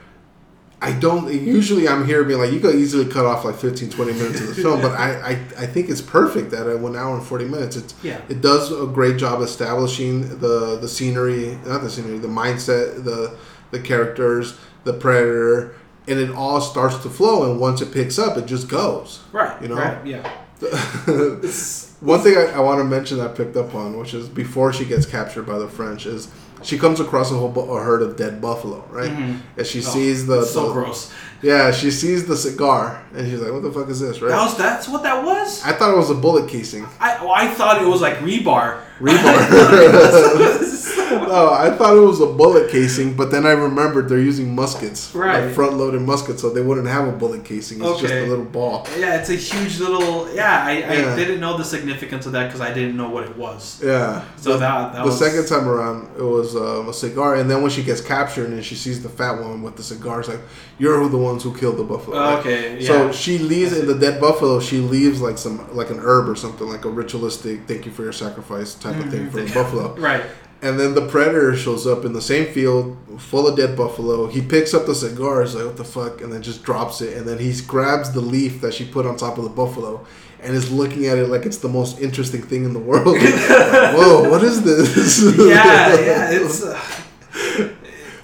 I don't. Usually, I'm here being like, you could easily cut off like 15, 20 minutes of the film, but I, I, I think it's perfect at one hour and forty minutes. It's Yeah. it does a great job establishing the the scenery, not the scenery, the mindset, the the characters, the predator, and it all starts to flow. And once it picks up, it just goes. Right. You know? Right. Yeah. One thing I, I want to mention that I picked up on, which is before she gets captured by the French, is she comes across a whole bu- a herd of dead buffalo, right? Mhm. And she Oh, sees the, so the- gross. yeah, she sees the cigar, and she's like, "What the fuck is this?" Right? That was that's what that was. I thought it was a bullet casing. I well, I thought it was like rebar. Rebar. no, I thought it was a bullet casing, but then I remembered they're using muskets, Right. like front-loaded muskets, so they wouldn't have a bullet casing. It's just a little ball. yeah, it's a huge little. Yeah, I, Yeah. I didn't know the significance of that because I didn't know what it was. Yeah. So the, that that the was second time around, it was um, a cigar, and then when she gets captured and she sees the fat woman with the cigars, like, "You're the ones who killed the buffalo." right? Okay. Yeah. So she leaves in the dead buffalo. She leaves like some like an herb or something, like a ritualistic "thank you for your sacrifice" type of thing for the buffalo. right. And then the predator shows up in the same field, full of dead buffalo. He picks up the cigar, is like, "What the fuck?" and then just drops it. And then he grabs the leaf that she put on top of the buffalo, and is looking at it like it's the most interesting thing in the world. Like, Whoa, what is this? yeah, yeah, it's. Uh,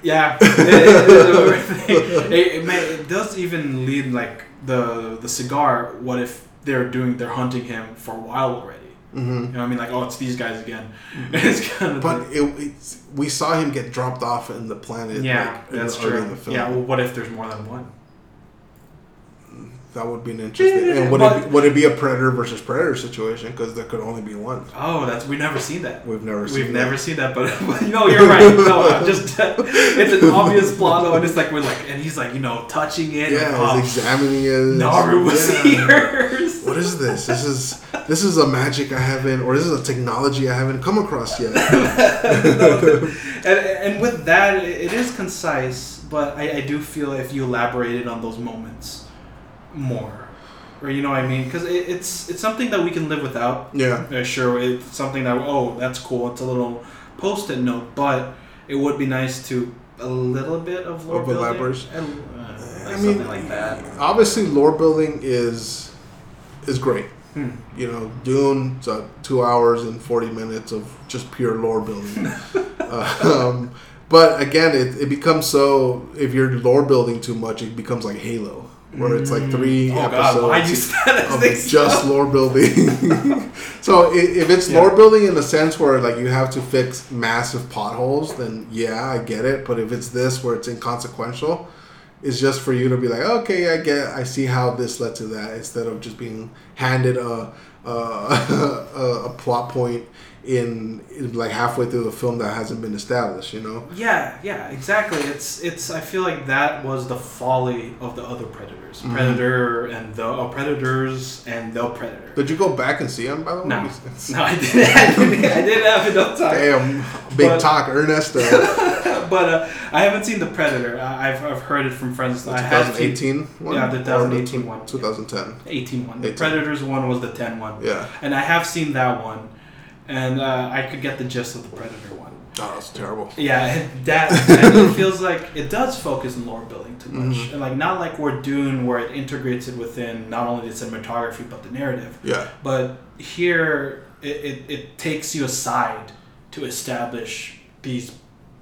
yeah, it, it, it, it, may- it does even lead like the the cigar. What if they're doing they're hunting him for a while already? Hmm You know, what I mean, like, oh, it's these guys again. it's kind of But it, it's, we saw him get dropped off in the planet. yeah, like, in that's the, true. in the film. Yeah, well, what if there's more than one? That would be an interesting. And would but- it be, would it be a predator versus predator situation? Because there could only be one. Oh, that's we've never seen that. We've never seen. We've that. never seen that, but, but no, you're right. No, I'm just it's an obvious plot, though, and it's like we're like, and he's like, you know, touching it. Yeah, and, he's examining it. Naru was Yeah. here. What is this? This is this is a magic I haven't, or this is a technology I haven't come across yet. and, and with that, it is concise, but I, I do feel if you elaborated on those moments more, or you know what I mean, because it, it's it's something that we can live without. yeah, Uh, sure, it's something that oh that's cool. It's a little post-it note, but it would be nice to a little bit of lore building. and, uh, I something mean, like that. obviously lore building is is great. Hmm. You know, Dune, it's uh, two hours and 40 minutes of just pure lore building. uh, um, but again, it, it becomes so, if you're lore building too much, it becomes like Halo, where it's like three oh God, episodes use of just lore building. so if it's Yeah. lore building in the sense where like you have to fix massive potholes, then yeah, I get it. But if it's this where it's inconsequential, it's just for you to be like, okay, I get, I see how this led to that, instead of just being handed a a, a, a plot point in, in like halfway through the film that hasn't been established. You know? Yeah, yeah, exactly. It's it's. I feel like that was the folly of the other predators, Mhm. predator and the oh, predators and the predator. Did you go back and see them by the way? No. No, I didn't. I didn't, I didn't have enough time. Damn, big But- talk, Ernesto. but uh, I haven't seen the Predator. I- I've, I've heard it from friends. I have seen 2018 one? Yeah, the Or 2018 one. 2010. 18 one. The 18. Predators one was the 10 one. Yeah. And I have seen that one, and uh, I could get the gist of the Predator one. Oh, that's terrible. Yeah, that, it feels like it does focus on lore building too much, Mhm. and like not like we're Dune where it integrates it within not only the cinematography but the narrative. Yeah. But here, it, it, it takes you aside to establish these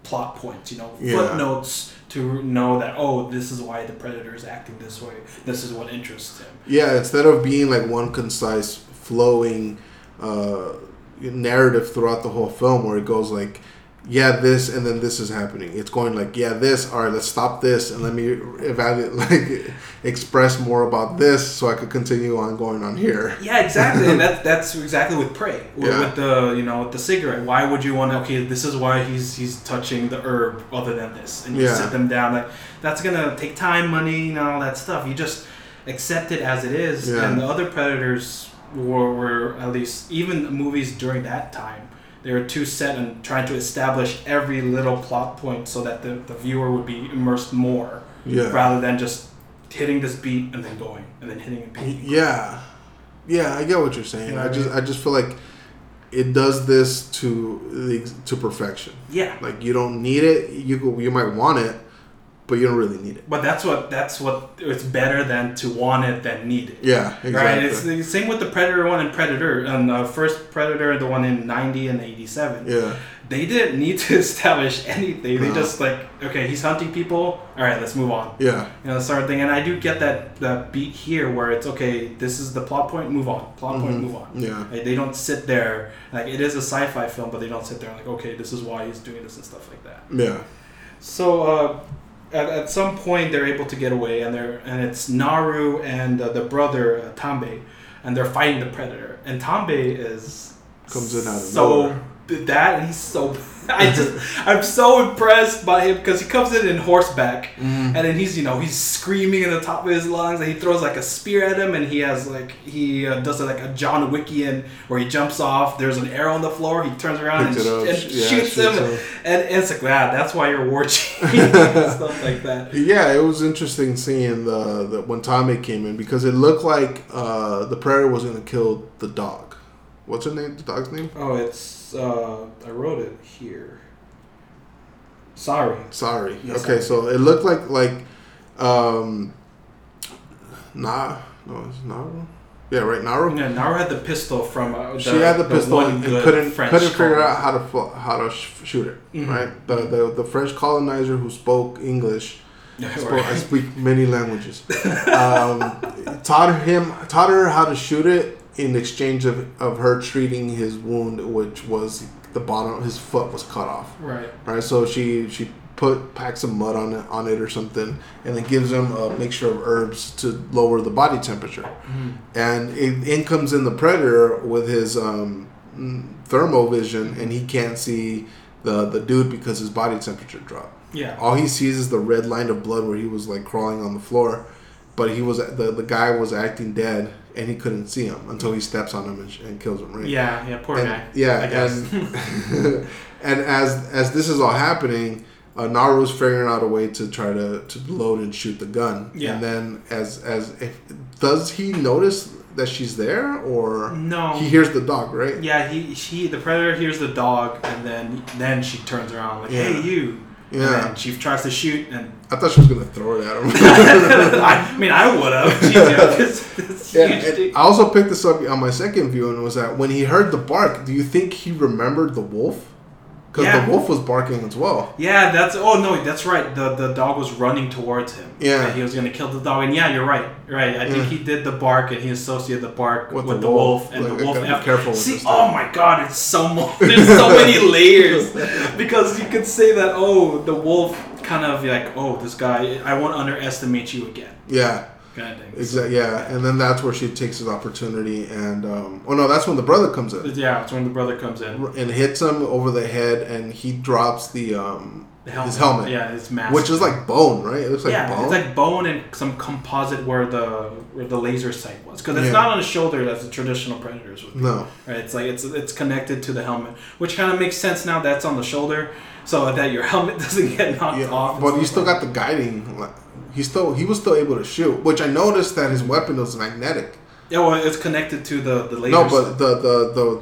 plot points, you know, Yeah. footnotes to know that, oh, this is why the predator is acting this way. This is what interests him. Yeah, instead of being like one concise, flowing uh, narrative throughout the whole film where it goes like, yeah, this, and then this is happening. It's going like, yeah, this, all right, let's stop this, and let me evaluate, like, express more about this so I could continue on going on here. Yeah, exactly, and that, that's exactly with prey. With, Yeah. with the you know with the cigarette. Why would you want to? Okay, this is why he's he's touching the herb other than this, and you Yeah. sit them down. Like that's gonna take time, money, and all that stuff. You just accept it as it is. Yeah. And the other predators were, were at least even movies during that time. They were too set and trying to establish every little plot point so that the, the viewer would be immersed more Yeah. rather than just hitting this beat and then going and then hitting a beat. Yeah, yeah, I get what you're saying. You know I just. I just feel like it does this to the to perfection. Yeah. Like you don't need it. You you might want it, but you don't really need it. But that's what that's what it's better than to want it than need it. Yeah, exactly. Right. It's the same with the Predator one and Predator and the first Predator, the one in ninety and eighty seven. yeah, They didn't need to establish anything. They No. just like, okay, he's hunting people. All right, let's move on. yeah, You know, sort of thing. And I do get that that beat here where it's okay. This is the plot point. Move on. Plot point. Mhm. Move on. yeah, Like, they don't sit there like it is a sci-fi film, but they don't sit there like, okay, this is why he's doing this and stuff like that. yeah, So uh, at, at some point they're able to get away, and they're and it's Naru and uh, the brother uh, Taabe, and they're fighting the predator. And Taabe is Comes in out of so nowhere. that and he's so I just I'm so impressed by him because he comes in in horseback. Mm. And then he's, you know, he's screaming in the top of his lungs, and he throws like a spear at him, and he has like he uh, does like a John Wickian where he jumps off. There's an arrow on the floor. He turns around and, Picks up, and yeah, shoots him, and, and it's like, wow, that's why you're war chief stuff like that. Yeah, it was interesting seeing the, the when Tommy came in because it looked like uh, the predator was gonna kill the dog. What's her name? The dog's name? Oh, it's uh, I wrote it here. Sorry. Sorry. Yes, okay, sorry. so it looked like like um, nah, no, it's Naru. Yeah, right, Naru. Yeah, Naru had the pistol from. Uh, the, she had the, pistol one and couldn't French couldn't figure colonel. out how to fl- how to sh- shoot it. Mhm. Right, the, the the French colonizer who spoke English. Spoke, I speak many languages. Um, taught him taught her how to shoot it in exchange of, of her treating his wound, which was the bottom. His foot was cut off. right. Right, so she she put packs some mud on it on it or something, and then gives him a mixture of herbs to lower the body temperature. Mhm. And in, in comes in the predator with his um, mm, thermovision, and he can't see the the dude because his body temperature dropped. Yeah. All he sees is the red line of blood where he was like crawling on the floor, but he was the the guy was acting dead, and he couldn't see him until he steps on him and, sh- and kills him. Right? Yeah. Yeah. Poor and, guy. Yeah, I guess. and and as as this is all happening, uh, Naru's figuring out a way to try to, to load and shoot the gun. Yeah. And then as as if does he notice that she's there or no. he hears the dog right? Yeah, he she the predator hears the dog and then then she turns around like, Yeah. "Hey, you!" And Yeah. she tries to shoot and I thought she was gonna throw it at him. I mean I would have. She's this, this Yeah, and. I also picked this up on my second viewing was that when he heard the bark, do you think he remembered the wolf? Because Yeah. the wolf was barking as well. Yeah, that's oh no, that's right. The the dog was running towards him. Yeah. he was gonna kill the dog. And yeah, you're right. Right. I Yeah. think he did the bark and he associated the bark With with, the the, wolf, wolf. and Like, the wolf. gotta careful See, oh my god, it's so mo- there's so many layers because you could say that oh the wolf kind of like oh this guy I won't underestimate you again Yeah. Kind of thing. Exactly. Yeah, and then that's where she takes his opportunity, and um, oh no, that's when the brother comes in Yeah, it's when the brother comes in. and hits him over the head, and he drops the um, The helmet. his helmet, Yeah, his mask. which is like bone, right? It looks like yeah, bone. it's like bone and some composite where the where the laser sight was because it's Yeah. not on the shoulder as the traditional predators would be. no, Right, it's like it's it's connected to the helmet, which kind of makes sense now. That's on the shoulder, so that your helmet doesn't get knocked yeah, off. but you still like got the guiding. like, He still he was still able to shoot, which I noticed that his weapon was magnetic. Yeah, well, it's connected to the the laser. No, but the, the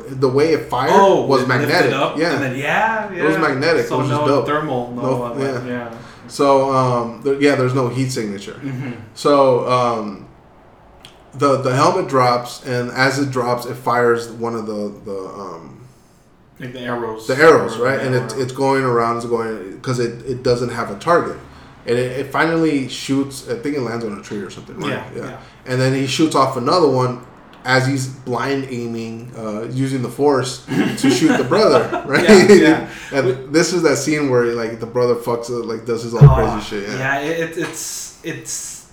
the the way it fired oh, was it magnetic. Up, yeah. and then, yeah, yeah, It was magnetic, So which is no dope. thermal, no, No- yeah. yeah. so um, there, yeah, there's no heat signature. hmm So um, the the helmet drops, and as it drops, it fires one of the the um, Like the arrows. the arrows, right? And or- it's it's going around, it's going because it, it doesn't have a target, and it, it finally shoots. I think it lands on a tree or something, right? Yeah, yeah. And then he shoots off another one as he's blind aiming, uh, using the force to shoot the brother, right? Yeah, yeah. and this is that scene where like the brother fucks it, like does his all Oh, crazy shit. Yeah. Yeah, it, it, it's it's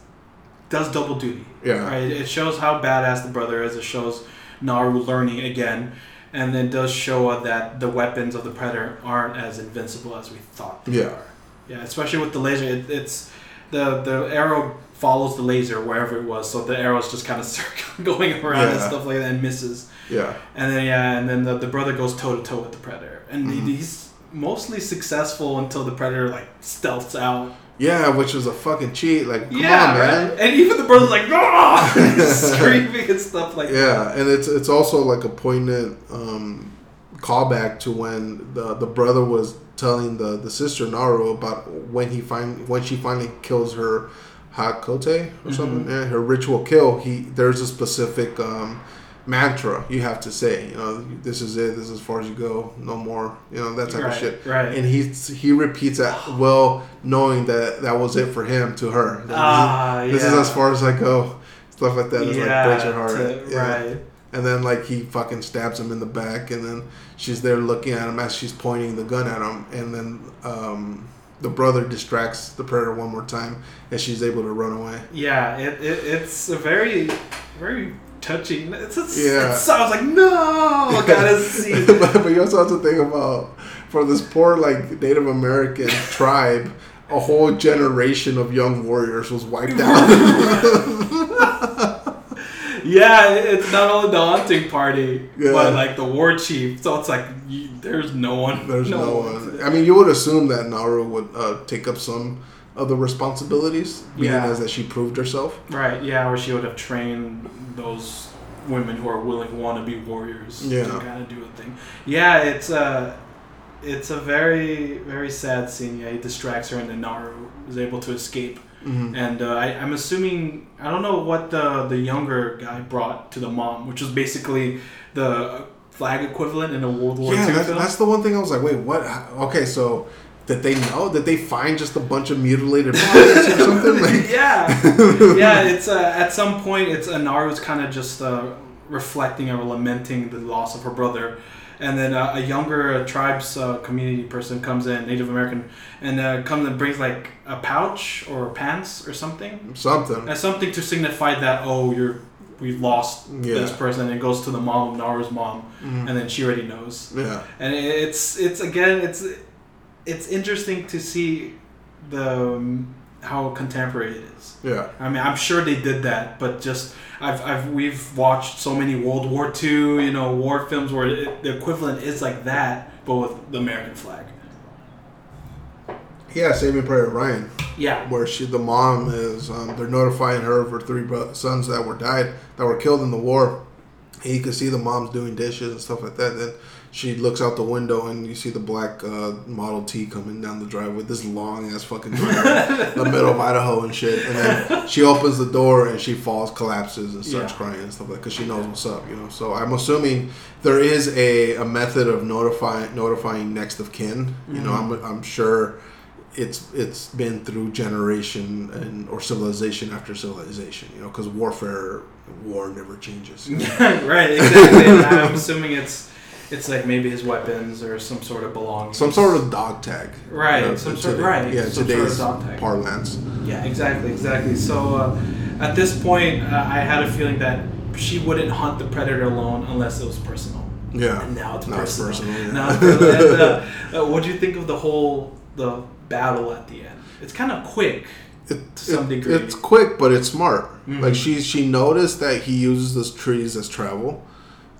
does double duty. Yeah. Right. It shows how badass the brother is. It shows Naru learning again, and then does show uh, that the weapons of the predator aren't as invincible as we thought. They Yeah. Are. Yeah. Especially with the laser, it, it's the the arrow follows the laser wherever it was, so the arrow's just kind of circling, going around and stuff like that, and misses. Yeah. And then yeah, and then the, the brother goes toe to toe with the predator, and Mhm. he, he's mostly successful until the predator like stealths out. Yeah, which was a fucking cheat. Like, come yeah, on, man. right? And even the brother's like, "Ah!" screaming and stuff like that. Yeah, and it's it's also like a poignant um, callback to when the the brother was telling the the sister Naru about when he find when she finally kills her Hakote or something, yeah, her ritual kill. He there's a specific um, mantra you have to say. You know, this is it. This is as far as you go. No more. You know that type right, of shit. Right. And he he repeats that well, knowing that that was it for him to her. Ah, this, this is as far as I go. Stuff like that is yeah, like breaks your heart. to- Yeah. Right. And then like he fucking stabs him in the back, and then she's there looking at him as she's pointing the gun at him, and then um, the brother distracts the predator one more time, and she's able to run away. Yeah. It, it it's a very very touching. It's, it's, Yeah. It sounds like no. I gotta see. but, but you also have to think about for this poor like Native American tribe, a whole generation of young warriors was wiped out. Yeah, it's not only the hunting party, Yeah. but like the war chief. So it's like you, there's no one. There's no, one. I mean, you would assume that Naru would uh, take up some of the responsibilities, being Yeah. as that she proved herself. Right, yeah, or she would have trained those women who are willing want to be warriors Yeah. to kind of do a thing. Yeah, it's a it's a very very sad scene. Yeah, he distracts her, and then Naru is able to escape. Mhm. And uh, I, I'm assuming I don't know what the the younger guy brought to the mom, which was basically the flag equivalent in a World War Yeah, II that's, film. that's the one thing I was like, wait, what? Okay, so did they know? Did they find just a bunch of mutilated bodies or something? Like, yeah, yeah. It's uh, at some point, it's uh, Naru's kind of just uh, reflecting or lamenting the loss of her brother, and then uh, a younger tribes uh, community person comes in, Native American, and uh, comes and brings like a pouch or pants or something, Something. as something to signify that oh you're we've lost this person. And it goes to the mom of Naru's mom, Mhm. and then she already knows. Yeah. And it's it's again it's it's interesting to see the um, how contemporary it is. Yeah. I mean, I'm sure they did that, but just I've, I've we've watched so many World War II, you know, war films where it, the equivalent is like that, but with the American flag. Yeah, Saving Private Ryan, Yeah, where she, the mom is, um, they're notifying her of her three sons that were died, that were killed in the war. And you can see the mom's doing dishes and stuff like that. Then she looks out the window and you see the black uh, Model T coming down the driveway, this long ass fucking driveway, the middle of Idaho and shit. And then she opens the door and she falls, collapses, and starts Yeah. crying and stuff like because she knows what's up, you know. So I'm assuming there is a, a method of notifying notifying next of kin. You know, I'm I'm sure it's it's been through generation and or civilization after civilization. You know, because warfare war never changes. right, exactly. I'm assuming it's it's like maybe his weapons or some sort of belongings. Some sort of dog tag. Right, you know, some sort- today- right, Yeah, some sort of dog tag. parlance. Yeah, exactly, exactly. So uh, at this point, uh, I had a feeling that she wouldn't hunt the predator alone unless it was personal. Yeah. And now it's Now it's personal. personal, yeah. Now it's personal. and, uh, uh, what do you think of the whole the battle at the end? It's kind of quick. It, To some it- degree. It's quick, but it's smart. Mhm. Like she she noticed that he uses those trees as travel.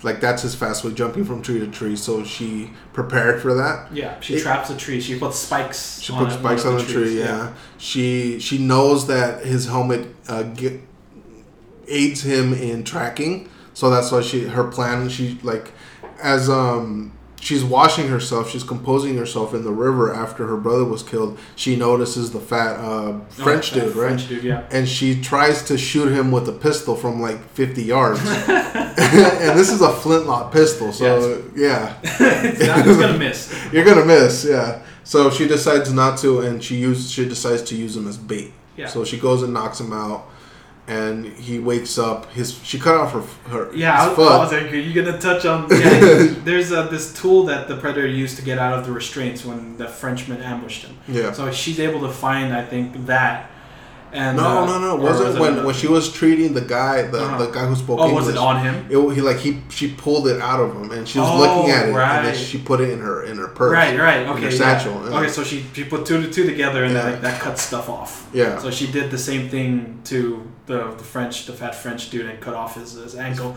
Like that's his fast way, jumping from tree to tree. So she prepared for that. Yeah, she It- traps a tree. She puts spikes. She puts spikes on the tree. trees, Yeah. She she knows that his helmet uh, get, aids him in tracking. So that's why she her plan. She like as um she's washing herself. She's composing herself in the river after her brother was killed. She notices the fat uh, Oh, French that dude, right? French dude, yeah. and she tries to shoot him with a pistol from like 50 yards. and this is a flintlock pistol, so yeah, it's, not, it's gonna miss. you're gonna miss, yeah. So she decides not to, and she use she decides to use him as bait. Yeah. So she goes and knocks him out, and he wakes up. His she cut off her her Yeah, I was, I foot. was like, are you gonna touch on? Yeah, there's uh, this tool that the predator used to get out of the restraints when the Frenchman ambushed him. yeah. So she's able to find, I think, that. And No, uh, no, no. or Was it when another- when she was treating the guy, the, Uh-huh. the guy who spoke Oh, English? was it on him? It, he like he she pulled it out of him, and she was Oh, looking at it, and then she put it in her in her purse. Right, right. Okay, satchel, yeah. yeah. Okay, so she, she put two to two together, and Yeah. then like, that cuts stuff off. Yeah. So she did the same thing to the, the French, the fat French dude, and cut off his, his ankle.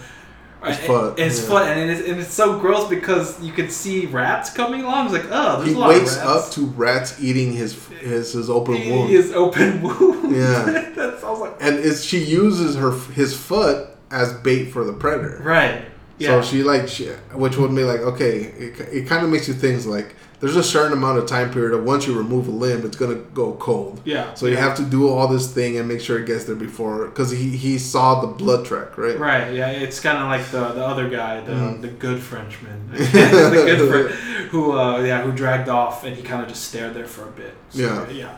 His foot, His yeah. foot, and it's, and it's so gross because you could see rats coming along. It's like, oh, there's he a lot wakes of rats. up to rats eating his his, his open He wound, is open wound. Yeah. that sounds like and it's she uses her his foot as bait for the predator. right. Yeah. So she like she, which would be like okay, it, it kind of makes you think like there's a certain amount of time period of once you remove a limb, it's gonna go cold. yeah. So you yeah. have to do all this thing and make sure it gets there before because he he saw the blood track right. Right, yeah, it's kind of like the the other guy, the Mhm. the good Frenchman, the good who uh, yeah who dragged off and he kind of just stared there for a bit. So, Yeah. yeah,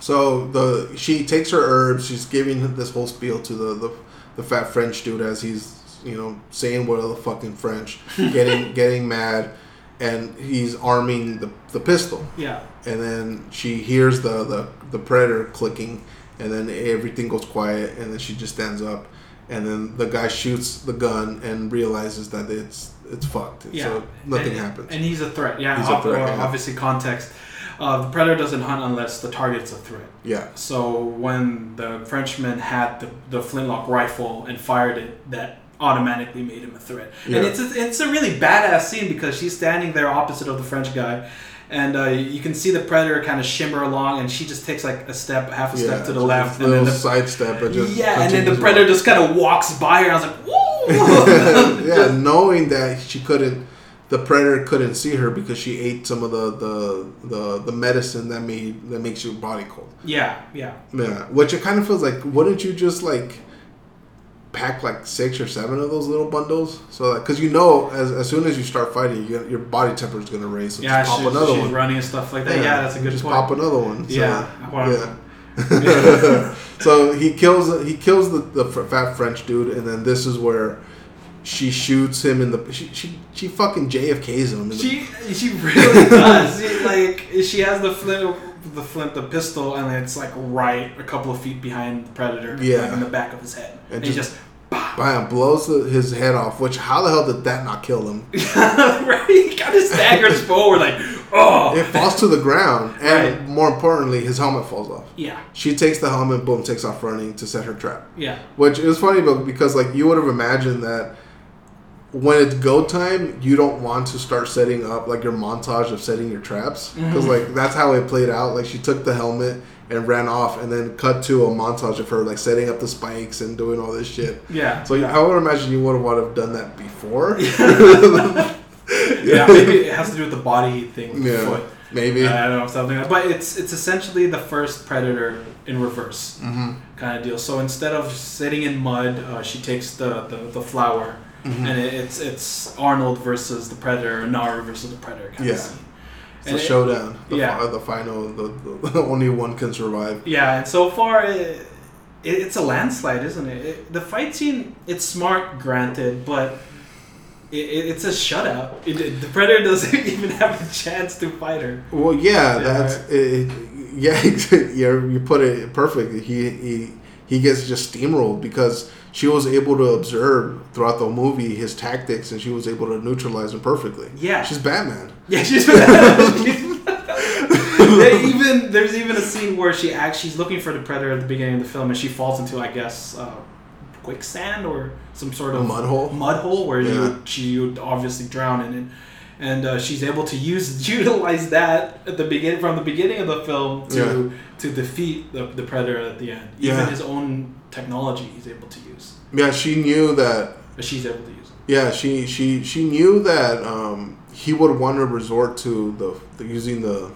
So the she takes her herbs. She's giving this whole spiel to the the, the fat French dude as he's you know saying what the fucking French, getting getting mad, and he's arming the the pistol. yeah, And then she hears the the the predator clicking, and then everything goes quiet, and then she just stands up, and then the guy shoots the gun and realizes that it's it's fucked. yeah. So nothing and, happens. and he's a threat. Yeah, He's a threat, yeah. obviously context. Uh, the predator doesn't hunt unless the target's a threat. yeah. So when the Frenchman had the, the flintlock rifle and fired it, that automatically made him a threat. Yeah. And it's a, it's a really badass scene because she's standing there opposite of the French guy, and uh, you can see the predator kind of shimmer along, and she just takes like a step, half a Yeah, step to the left, a and then little the, sidestep, but just yeah, and then the predator on. just kind of walks by her. I was like, whoa. yeah, knowing that she couldn't, the predator couldn't see her because she ate some of the the the, the medicine that made that makes your body cold. yeah, yeah. Yeah, which it kind of feels like. Wouldn't you just like pack like six or seven of those little bundles? So because you know, as, as soon as you start fighting, you, your body temperature is gonna raise. So Yeah, just pop she's, another she's one. running and stuff like that. Yeah, that's a good just point. pop another one. So, Yeah, yeah. so he kills he kills the, the fat French dude, and then this is where she shoots him in the she she, she fucking JFK's him. In the, She she really does. She, like she has the flint, the flint, the pistol, and it's like right a couple of feet behind the predator. Yeah. like in the back of his head, And and, he just- just bam, blows the, his head off. Which how the hell did that not kill him? right. He kind of staggers forward, like oh It falls to the ground, and Right. more importantly, his helmet falls off. yeah She takes the helmet, boom, takes off running to set her trap. yeah Which is funny, but because like you would have imagined that when it's go time, you don't want to start setting up like your montage of setting your traps because Mhm. like that's how it played out. Like she took the helmet and ran off, and then cut to a montage of her like setting up the spikes and doing all this shit. yeah. So yeah. I would imagine you would have want to have done that before. yeah, maybe it has to do with the body thing. with the Yeah. foot. Maybe. I don't know something, like but it's it's essentially the first predator in reverse hmm kind of deal. So instead of sitting in mud, uh, she takes the, the, the flower, Mhm. and it, it's it's Arnold versus the predator, Naru versus the predator kind Yeah. of scene. It's And a it- showdown. The, yeah. fi- the final, the, the only one can survive. Yeah, and so far it, it, it's a landslide, isn't it? it? The fight scene, it's smart, granted, but it, it, it's a shutout. The predator doesn't even have a chance to fight her. Well, yeah, Yeah. that's it, yeah. yeah, you put it perfect. He he he gets just steamrolled because she was able to observe throughout the movie his tactics, and she was able to neutralize him perfectly. Yeah, She's Batman. Yeah, she's. They even there's even a scene where she acts. She's looking for the predator at the beginning of the film, and she falls into, I guess, uh, quicksand or some sort A of mud hole. mud hole where Yeah. you she would obviously drown in it. And uh, she's able to use utilize that at the beginning from the beginning of the film to to defeat the, the predator at the end. Even Yeah. his own technology he's able to use, Yeah, she knew that. she's able to use. it. Yeah, she she she knew that um, he would want to resort to the, the using the.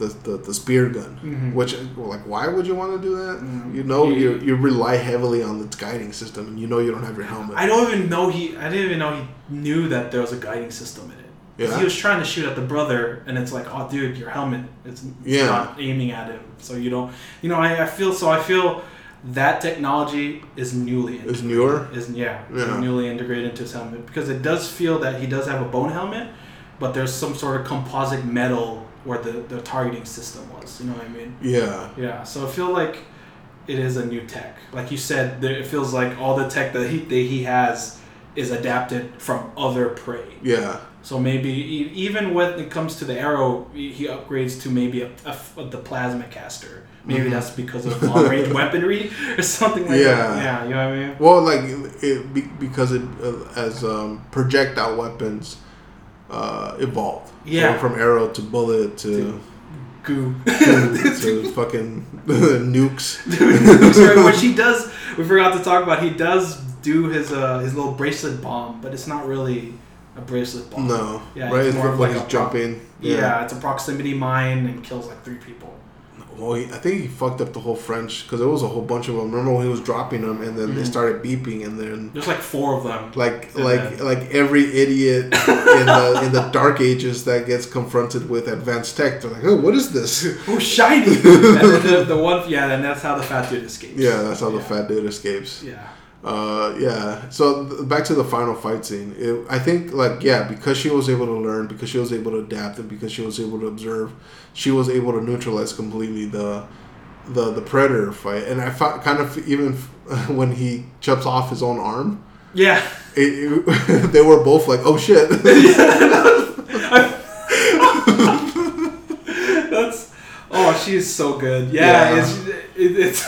The, the, the spear gun, Mhm. which like why would you want to do that? Mm. You know you you rely heavily on its guiding system, and you know you don't have your helmet. I don't even know he. I didn't even know he knew that there was a guiding system in it. Yeah. He was trying to shoot at the brother, and it's like, oh, dude, your helmet is Yeah. not aiming at him, so you don't. You know, I, I feel so. I feel that technology is newly Is newer? Is yeah, Yeah. is newly integrated into his helmet because it does feel that he does have a bone helmet, but there's some sort of composite metal where the the targeting system was. You know what I mean? Yeah, Yeah, so I feel like it is a new tech. Like you said, there, it feels like all the tech that he that he has is adapted from other prey. yeah, So maybe even when it comes to the arrow, he upgrades to maybe a, a the plasma caster. Maybe Mhm. that's because of long range weaponry or something like Yeah. that. Yeah, you know what I mean. Well, like it be, because it uh, as um, projectile weapons uh, evolved. Yeah. So from arrow to bullet to Goo. to, to fucking nukes. Which he does. We forgot to talk about. He does do his uh, his little bracelet bomb, but it's not really a bracelet bomb. No, Yeah, right? it's It's more like he's a jumping. Yeah. it's a proximity mine and kills like three people. Well, he, I think he fucked up the whole French because there was a whole bunch of them. Remember when he was dropping them and then they Mhm. started beeping and then There's like four of them. like And like then- like every idiot in the in the dark ages that gets confronted with advanced tech, they're like, oh, what is this? Oh, shiny! and the, the one, yeah, and that's how the fat dude escapes. Yeah, that's how the fat dude escapes. Yeah. Uh, yeah. So th- back to the final fight scene. It, I think like yeah, because she was able to learn, because she was able to adapt, and because she was able to observe, she was able to neutralize completely the the the predator fight. And I found kind of even when he chops off his own arm, Yeah. it, it- they were both like, oh shit. That's oh, she is so good. Yeah, Yeah. it's it, it's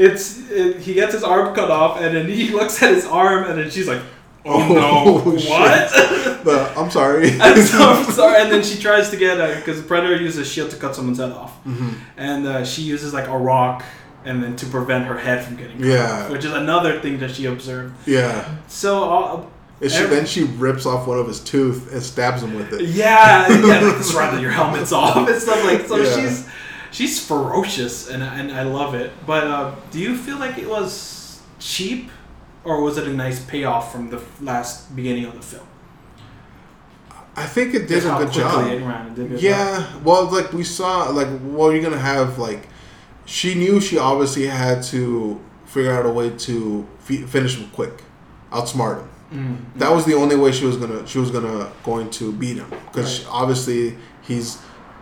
it's it, he gets his arm cut off, and then he looks at his arm, and then she's like, "Oh, Oh, no, what?" but I'm sorry. I'm so I'm sorry. And then she tries to get because the predator uses a shield to cut someone's head off, Mhm. and uh, she uses like a rock. And then to prevent her head from getting cut Yeah. off, which is another thing that she observed. Yeah. So, uh, And she, then she rips off one of his tooth and stabs him with it. Yeah, yeah, like your helmet's off and stuff like. So Yeah. she's she's ferocious, and and I love it. But uh, do you feel like it was cheap, or was it a nice payoff from the last beginning of the film? I think it did Just a good job. Ran, did job. Yeah, well, like we saw, like, well, you're gonna have like, she knew she obviously had to figure out a way to fi- finish him quick, outsmart him. Mm. That was the only way she was gonna she was gonna going to beat him because Right. obviously he's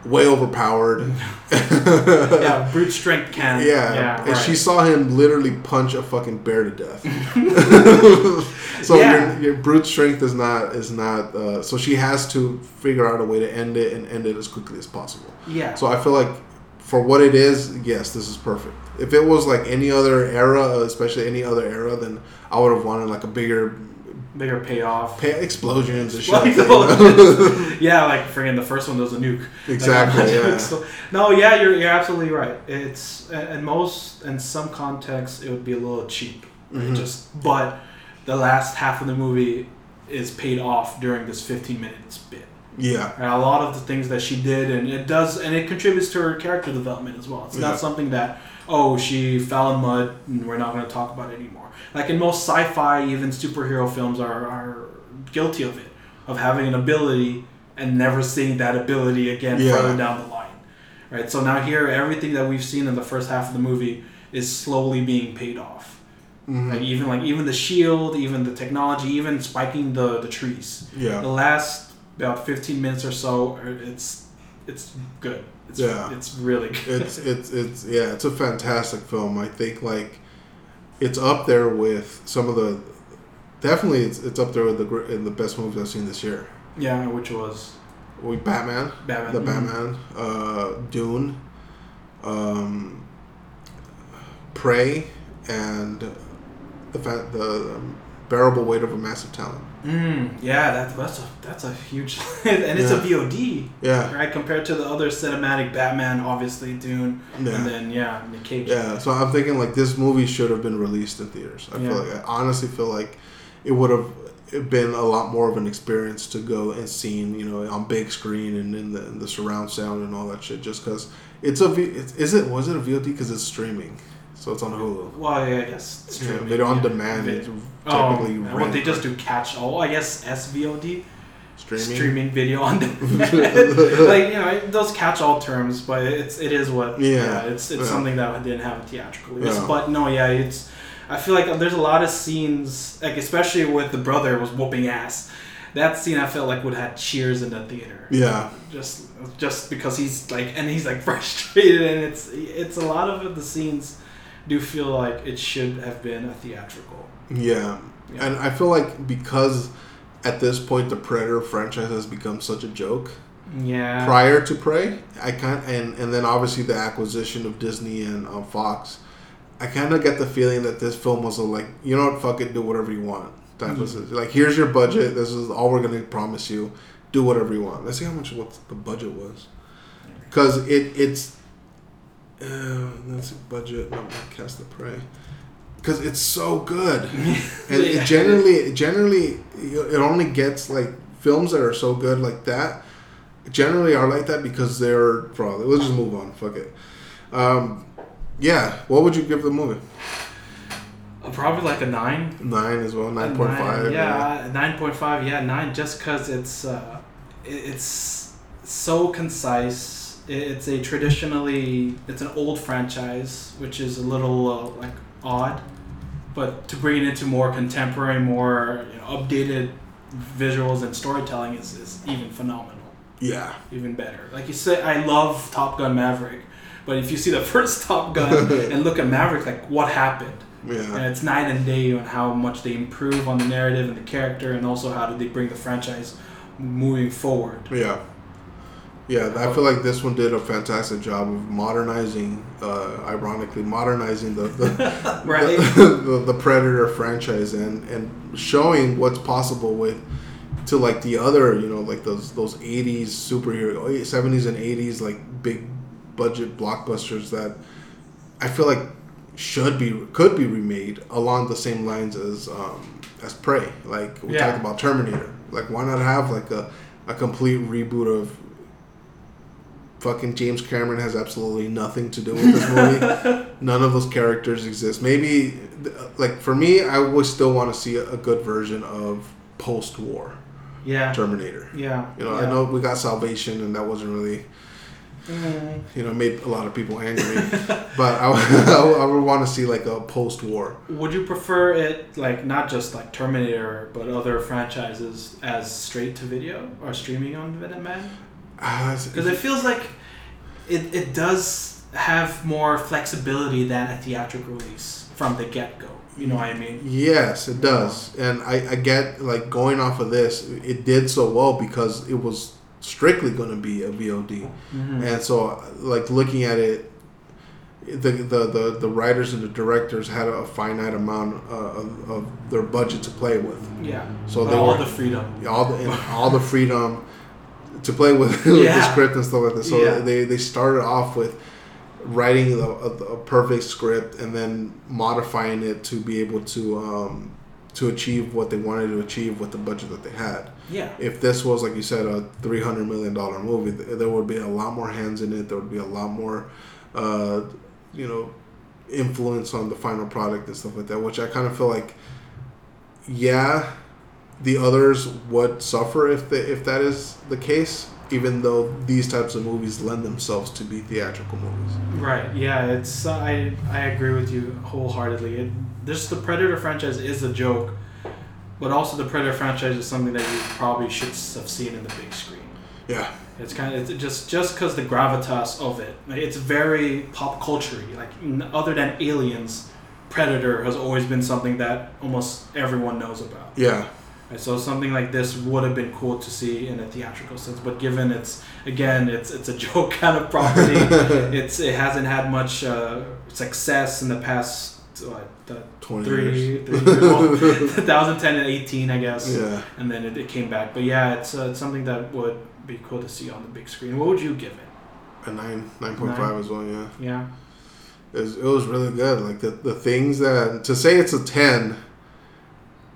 way overpowered. yeah, brute strength can. Yeah, yeah. and right. she saw him literally punch a fucking bear to death. so Yeah. your, your brute strength is not is not. Uh, so she has to figure out a way to end it and end it as quickly as possible. yeah. So I feel like for what it is, yes, this is perfect. If it was like any other era, especially any other era, then I would have wanted like a bigger bigger payoff. pay explosions and shit. Like, you know? yeah, like friggin' the first one there was a nuke. exactly. Like, Yeah. so- no, yeah, you're, you're absolutely right. It's in most in some contexts it would be a little cheap, right? Mhm. just but the last half of the movie is paid off during this 15 minutes bit. Yeah. Right? A lot of the things that she did, and it does, and it contributes to her character development as well. It's Yeah. not something that oh she fell in mud and we're not going to talk about it anymore. Like in most sci-fi, even superhero films are are guilty of it, of having an ability and never seeing that ability again Yeah. further down the line. Right. So now here, everything that we've seen in the first half of the movie is slowly being paid off. Mhm. Like even like even the shield, even the technology, even spiking the the trees. Yeah. The last about 15 minutes or so, it's it's good. It's, Yeah. it's really good. it's it's it's yeah, it's a fantastic film. I think like it's up there with some of the definitely it's, it's up there with the in the best movies I've seen this year. yeah, which was We Batman, Batman. the Mhm. Batman, uh, Dune, um, Prey, and the fa- the um, bearable weight of a massive talent. Mm, yeah, that, that's a that's a huge, and it's a VOD, Yeah, right? Compared to the other cinematic Batman, obviously Dune, yeah. and then yeah, Nick Cage. Yeah, so I'm thinking like this movie should have been released in theaters. I Yeah. feel like I honestly feel like it would have been a lot more of an experience to go and seen, you know, on big screen and in the, in the surround sound and all that shit. Just because it's a V, it's, is it was it a VOD because it's streaming, so it's on Hulu. Well, yeah, I guess it's Yeah, streaming. video on yeah. demand. It's Oh, what they just do catch all, I guess SVOD, streaming. streaming video on demand. like you know those catch-all terms, but it's it is what Yeah. it's it's Yeah. something that didn't have a theatrical release. Yeah. But no, yeah, it's I feel like there's a lot of scenes like especially with the brother was whooping ass. That scene I felt like would have cheers in the theater. Yeah, Just just because he's like and he's like frustrated and it's it's a lot of the scenes do feel like it should have been a theatrical. yeah, Yeah. and I feel like because at this point the Predator franchise has become such a joke. Yeah. prior to Prey, I kind and and then obviously the acquisition of Disney and um, Fox, I kind of get the feeling that this film was a like you know what fuck it do whatever you want type of Mhm. like here's your budget this is all we're gonna promise you do whatever you want let's see how much what the budget was because it it's uh, let's see budget no, cast the Prey because it's so good and Yeah. it generally generally it only gets like films that are so good like that generally are like that because they're probably we'll just move on fuck it um yeah what would you give the movie Uh, Probably like a nine. nine as well 9.5 nine, Yeah, nine point five. Yeah, nine. Just because it's uh, it's so concise. It- It's a traditionally it's an old franchise, which is a little uh, like odd, but to bring it into more contemporary, more you know, updated visuals and storytelling is, is even phenomenal, yeah even better. Like you say, I love Top Gun Maverick, but if you see the first Top Gun and look at Maverick, like what happened? yeah And it's night and day on how much they improve on the narrative and the character, and also how do they bring the franchise moving forward. yeah yeah i feel like this one did a fantastic job of modernizing uh ironically modernizing the, the Right. the, the Predator franchise and and showing what's possible with to like the other you know like those those 80s superhero 70s and 80s like big budget blockbusters that I feel like should be could be remade along the same lines as um as Prey like we Yeah. talked about Terminator like why not have like a a complete reboot of fucking James Cameron has absolutely nothing to do with this movie none of those characters exist. Maybe, like for me, I would still want to see a, a good version of post-war Yeah. Terminator. Yeah. You know, yeah. I know we got Salvation, and that wasn't really Mm. You know, made a lot of people angry. but I, I, would want to see like a post-war. Would you prefer it like not just like Terminator, but other franchises as straight to video or streaming on Demand? Because it feels like it, it does have more flexibility than a theatrical release from the get go. You know what I mean? Yes, it does. And I, I get like going off of this, it did so well because it was strictly going to be a VOD. Mm-hmm. And so like looking at it the, the, the, the writers and the directors had a finite amount uh, of, of, their budget to play with. Yeah. So they all were, the freedom. All the all the freedom to play with, with yeah. the script and stuff like that. So yeah. they, they started off with writing a, a, a, perfect script and then modifying it to be able to um, to achieve what they wanted to achieve with the budget that they had. Yeah. If this was like you said a three hundred million dollar movie, there would be a lot more hands in it. There would be a lot more, uh, you know, influence on the final product and stuff like that. Which I kind of feel like, yeah, the others would suffer if the, if that is the case even though these types of movies lend themselves to be theatrical movies. Right. Yeah. It's uh, I I agree with you wholeheartedly. It, this the Predator franchise is a joke, but also the Predator franchise is something that you probably should have seen in the big screen. Yeah. It's kind of it's just just because the gravitas of it. Like, it's very pop culture. Like other than Aliens, Predator has always been something that almost everyone knows about. Yeah. Right, so something like this would have been cool to see in a theatrical sense, but given it's again it's it's a joke kind of property, it's it hasn't had much uh, success in the past what the three, years. three years well, 2010 and 18 I guess, yeah, and then it, it came back. But yeah, it's, uh, it's something that would be cool to see on the big screen. What would you give it? A nine, nine point five as well. Yeah. Yeah. It was, it was really good. Like the the things that to say it's a ten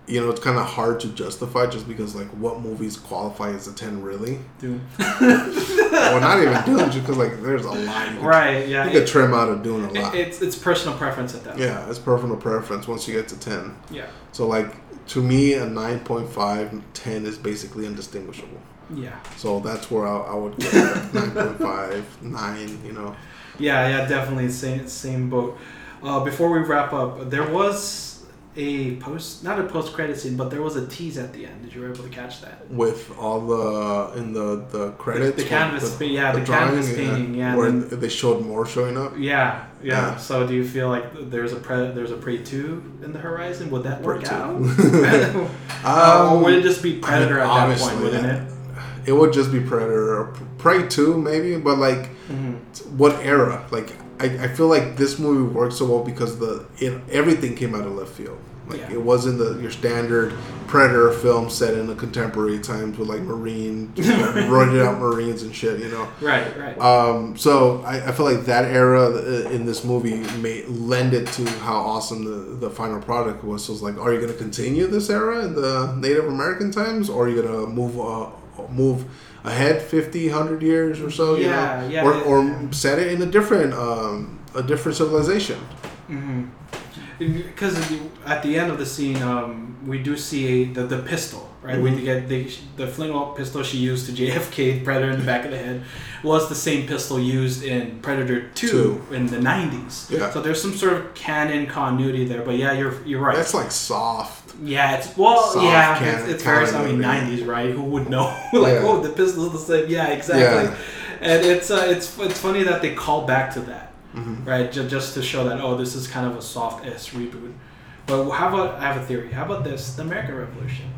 you know, it's kind of hard to justify just because, like, what movies qualify as a 10 really? Dune. well, not even Dune, just because, like, there's a lot. right, yeah. You could trim out of Dune a lot. It's, it's personal preference at that Yeah, it's personal preference once you get to 10. Yeah. So, like, to me, a 9.5, 10 is basically indistinguishable. Yeah. So that's where I, I would get 9.5, 9, you know. Yeah, yeah, definitely. Same, same boat. Uh, before we wrap up, there was a post not a post credit scene, but there was a tease at the end. Did you were able to catch that? With all the in the the credits, the, the canvas, the, yeah, the, the drawing, canvas painting, yeah. Where then, they showed more showing up. Yeah, yeah, yeah, So do you feel like there's a pre, there's a pre two in the horizon? Would that work out? um, uh, or would it just be Predator I mean, at that point? Wouldn't it? It would just be Predator or Prey two maybe, but like, mm-hmm. what era? Like I, I feel like this movie worked so well because the it, everything came out of left field. Like yeah. it wasn't the your standard Predator film set in the contemporary times with like Marine, you know, running out Marines and shit. You know. Right. Right. Um. So I, I feel like that era uh, in this movie may lend it to how awesome the the final product was. So it's like, are you going to continue this era in the Native American times, or are you going to move uh, move ahead 50 100 years or so you know yeah, or, yeah, or set it in a different um, a different civilization mm-hmm. because at the end of the scene um, we do see the, the pistol right mm-hmm. we get the, the flintlock pistol she used to jfk predator in the back of the head was the same pistol used in predator 2, Two. in the 90s yeah. so there's some sort of canon continuity there but yeah you're you're right that's like soft yeah, it's well, Soft yeah, can, it's, it's very. I mean, nineties, right? Who would know? like, yeah. oh, the pistol's the same. Yeah, exactly. Yeah. And it's uh, it's it's funny that they call back to that, mm-hmm. right? Just, just to show that oh, this is kind of a soft s reboot. But how about I have a theory? How about this? The American Revolution.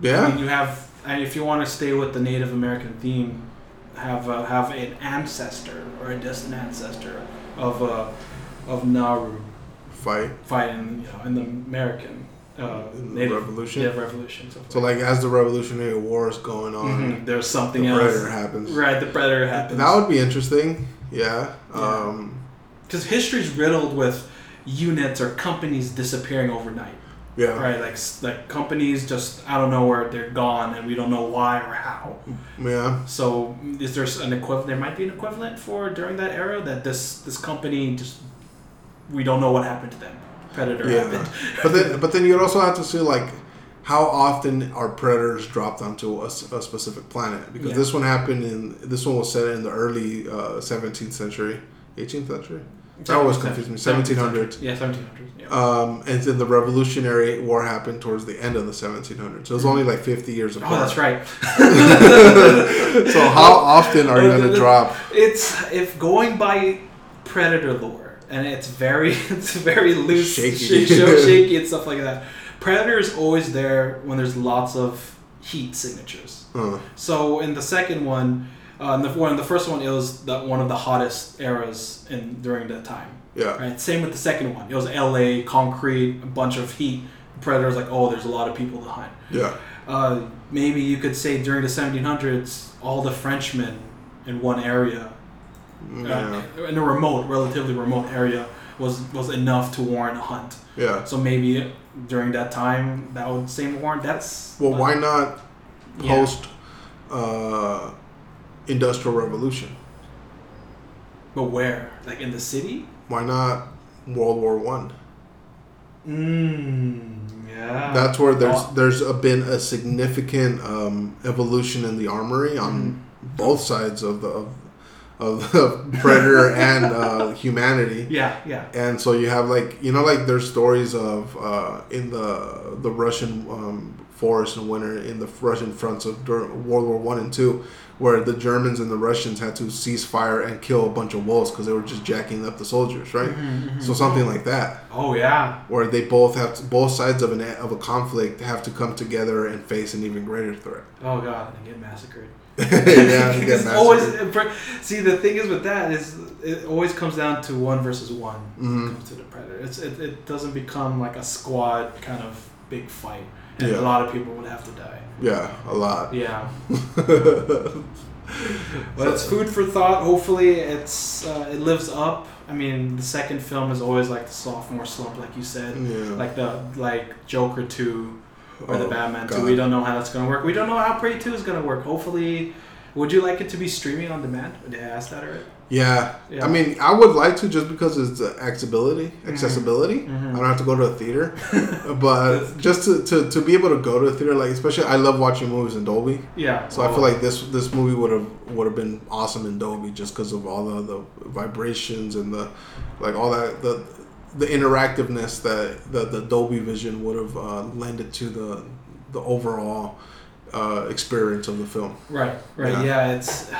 Yeah. I mean, you have, and if you want to stay with the Native American theme, have uh, have an ancestor or a distant ancestor of uh, of Naru fight fighting you know in the American uh, Native, revolution. Yeah, revolution. So, so, like as the Revolutionary War is going on, mm-hmm. there's something the else. Predator happens. Right, the Predator happens. That would be interesting. Yeah. Because um, history's riddled with units or companies disappearing overnight. Yeah. Right, like like companies just out of nowhere they're gone and we don't know why or how. Yeah. So is there an equivalent? There might be an equivalent for during that era that this this company just we don't know what happened to them. Predator yeah. happened. but then, but then you'd also have to see like how often are predators dropped onto a specific planet? Because Yeah. this one happened in this one was set in the early uh, 17th century, 18th century. That always confused me. 1700s. Yeah, 1700s. Yeah. Um, and then the Revolutionary War happened towards the end of the 1700s. So it was only like 50 years apart. oh, that's right. so how often are you going to drop? It's if going by predator lore, and it's very it's very loose, Shaky. shaky, and stuff like that. Predator is always there when there's lots of heat signatures. Uh, So in the second one, uh, in the one, the first one, it was the, one of the hottest eras in during that time. yeah. Right. Same with the second one. It was L.A. concrete, a bunch of heat. Predators like, oh, there's a lot of people to hunt. Yeah. Uh, maybe you could say during the 1700s, all the Frenchmen in one area, Yeah. uh, in a remote, relatively remote area, was was enough to warrant a hunt. Yeah. So maybe during that time, that would same warrant. That's Well, why not Yeah. post uh, industrial revolution? But where? Like in the city? Why not World War One? Mmm. Yeah. That's where there's Oh. there's a, been a significant um, evolution in the armory on Mm-hmm. both sides of the of, of the predator and uh, humanity. Yeah. Yeah. And so you have like you know like there's stories of uh, in the the Russian um, forest in winter in the Russian fronts of during World War One and two, where the Germans and the Russians had to cease fire and kill a bunch of wolves because they were just jacking up the soldiers, right? Mm-hmm, So something like that, Oh yeah. where they both have to, both sides of an of a conflict have to come together and face an even greater threat. Oh god, and get massacred. yeah, It's always see the thing is with that is it always comes down to one versus one Mhm. comes to the predator. It's it, it doesn't become like a squad kind of big fight, and Yeah. a lot of people would have to die. yeah, a lot. Yeah, but it's food for thought. Hopefully, it's uh, it lives up. I mean, the second film is always like the sophomore slump, like you said, yeah. like the like Joker two or the Oh, Batman God. two. We don't know how that's gonna work. We don't know how Prey two is gonna work. Hopefully, would you like it to be streaming on demand? Did I ask that already? Yeah. Yeah. I mean, I would like to just because it's the accessibility, Mm-hmm. accessibility. Mhm. I don't have to go to a theater, but just to, to, to be able to go to a theater, like especially, I love watching movies in Dolby. Yeah. So I feel like this this movie would have would have been awesome in Dolby just because of all the, the vibrations and the like all that the the interactiveness that the, the Dolby Vision would have uh, lended to the the overall uh, experience of the film. Right. Right. Yeah. Yeah. it's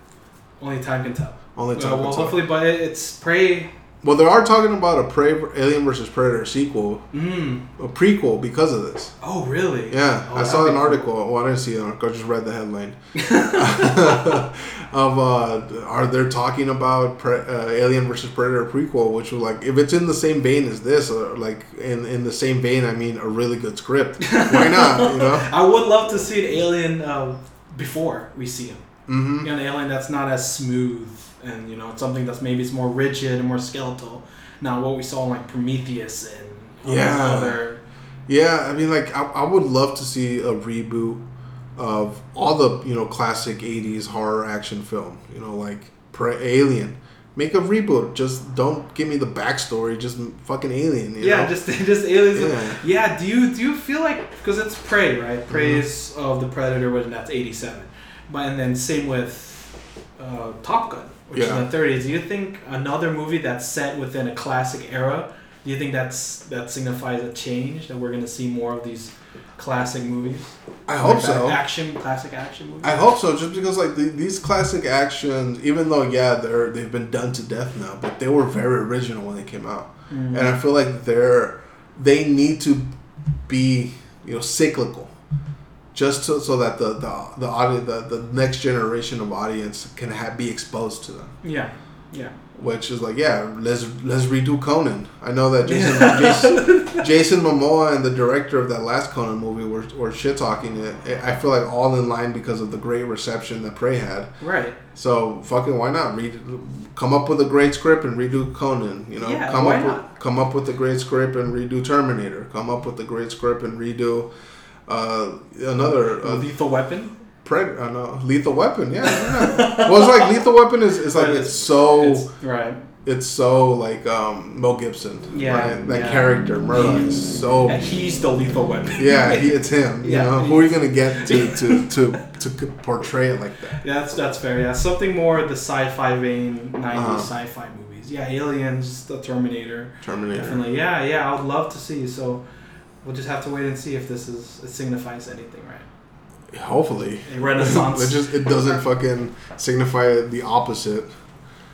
only time can tell. Only time. well, will tell. hopefully, but it's Prey. Well, they are talking about a Prey, Alien versus Predator sequel, Mm. a prequel because of this. Oh, really? Yeah, Oh, I saw an cool. article. Well, I didn't see an article. I just read the headline. of uh, are they talking about pre- uh, Alien versus Predator prequel, which was like if it's in the same vein as this, or like in in the same vein, I mean, a really good script. Why not? You know. I would love to see an alien uh, before we see him. hmm You know, an alien that's not as smooth, and you know, it's something that's maybe it's more rigid and more skeletal. Now, what we saw in like Prometheus and Yeah. other Yeah, I mean, like I, I would love to see a reboot of all the you know classic '80s horror action film. You know, like Pre- Alien. Make a reboot. Just don't give me the backstory. Just fucking Alien. You yeah, know? just just aliens. Yeah. Yeah. Do you do you feel like because it's Prey, right? Prey Mhm. is of the Predator, when that's eighty seven, but and then same with uh, Top Gun, which Yeah. is in the thirties. Do you think another movie that's set within a classic era? Do you think that's that signifies a change that we're gonna see more of these classic movies? I hope Like so. Action, classic action movies. I hope so, just because like the, these classic actions, even though yeah they're they've been done to death now, but they were very original when they came out, Mhm. and I feel like they're they need to be you know cyclical, just to, so that the the the audience the, the next generation of audience can have, be exposed to them. yeah, yeah. Which is like yeah, let's let's redo Conan. I know that Jason Jason, Jason Momoa and the director of that last Conan movie were, were shit talking it. I feel like all in line because of the great reception that Prey had. Right. So fucking why not read, come up with a great script and redo Conan. You know, Yeah, come why up not? with come up with a great script and redo Terminator. Come up with a great script and redo uh, another uh, Lethal Weapon. Pred- uh, no, Lethal Weapon. Yeah, yeah. well, it's like Lethal Weapon is, is like it's so It's, right. it's so like um, Mel Gibson. Yeah, right? that yeah. character Murtaugh is so. And he's the lethal weapon. Yeah, he, it's him. You Yeah. know, who are you gonna get to to, to to portray it like that? Yeah, that's that's fair. Yeah, something more the sci-fi vein, 90s Uh-huh. sci-fi movies. Yeah, Aliens, The Terminator. Terminator. Definitely. Yeah, yeah. I would love to see. So we'll just have to wait and see if this is it signifies anything, right? Hopefully, A renaissance. it just it doesn't fucking signify the opposite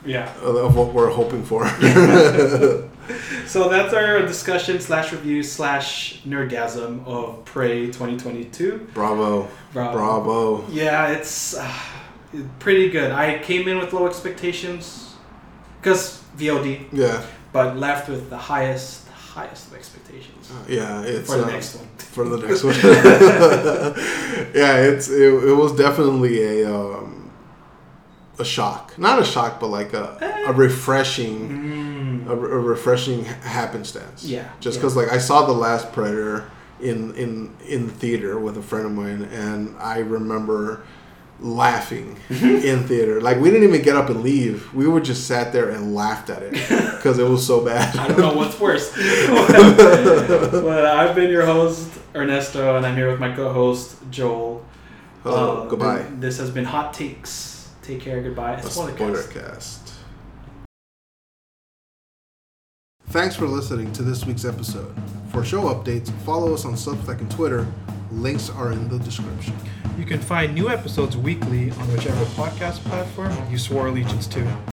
Yeah. of what we're hoping for. So that's our discussion slash review slash nerdgasm of Prey 2022. Bravo, Bro- bravo. Yeah, it's uh, pretty good. I came in with low expectations because VOD, Yeah, but left with the highest highest of expectations yeah. It's for the uh, next one. for the next one. yeah, it's it, it was definitely a um, a shock. Not a shock, but like a a refreshing Mm. a, a refreshing happenstance. Yeah, Just yeah. because like I saw the last Predator in in in the theater with a friend of mine, and I remember laughing in theater. Like we didn't even get up and leave. We were just sat there and laughed at it because it was so bad. I don't know what's worse. but I've been your host Ernesto, and I'm here with my co-host Joel. Hello, Uh, goodbye. This has been Hot Takes. Take care. Goodbye. A Spoiler cast. Thanks for listening to this week's episode. For show updates, follow us on Substack and Twitter. Links are in the description. You can find new episodes weekly on whichever podcast platform you swore allegiance to.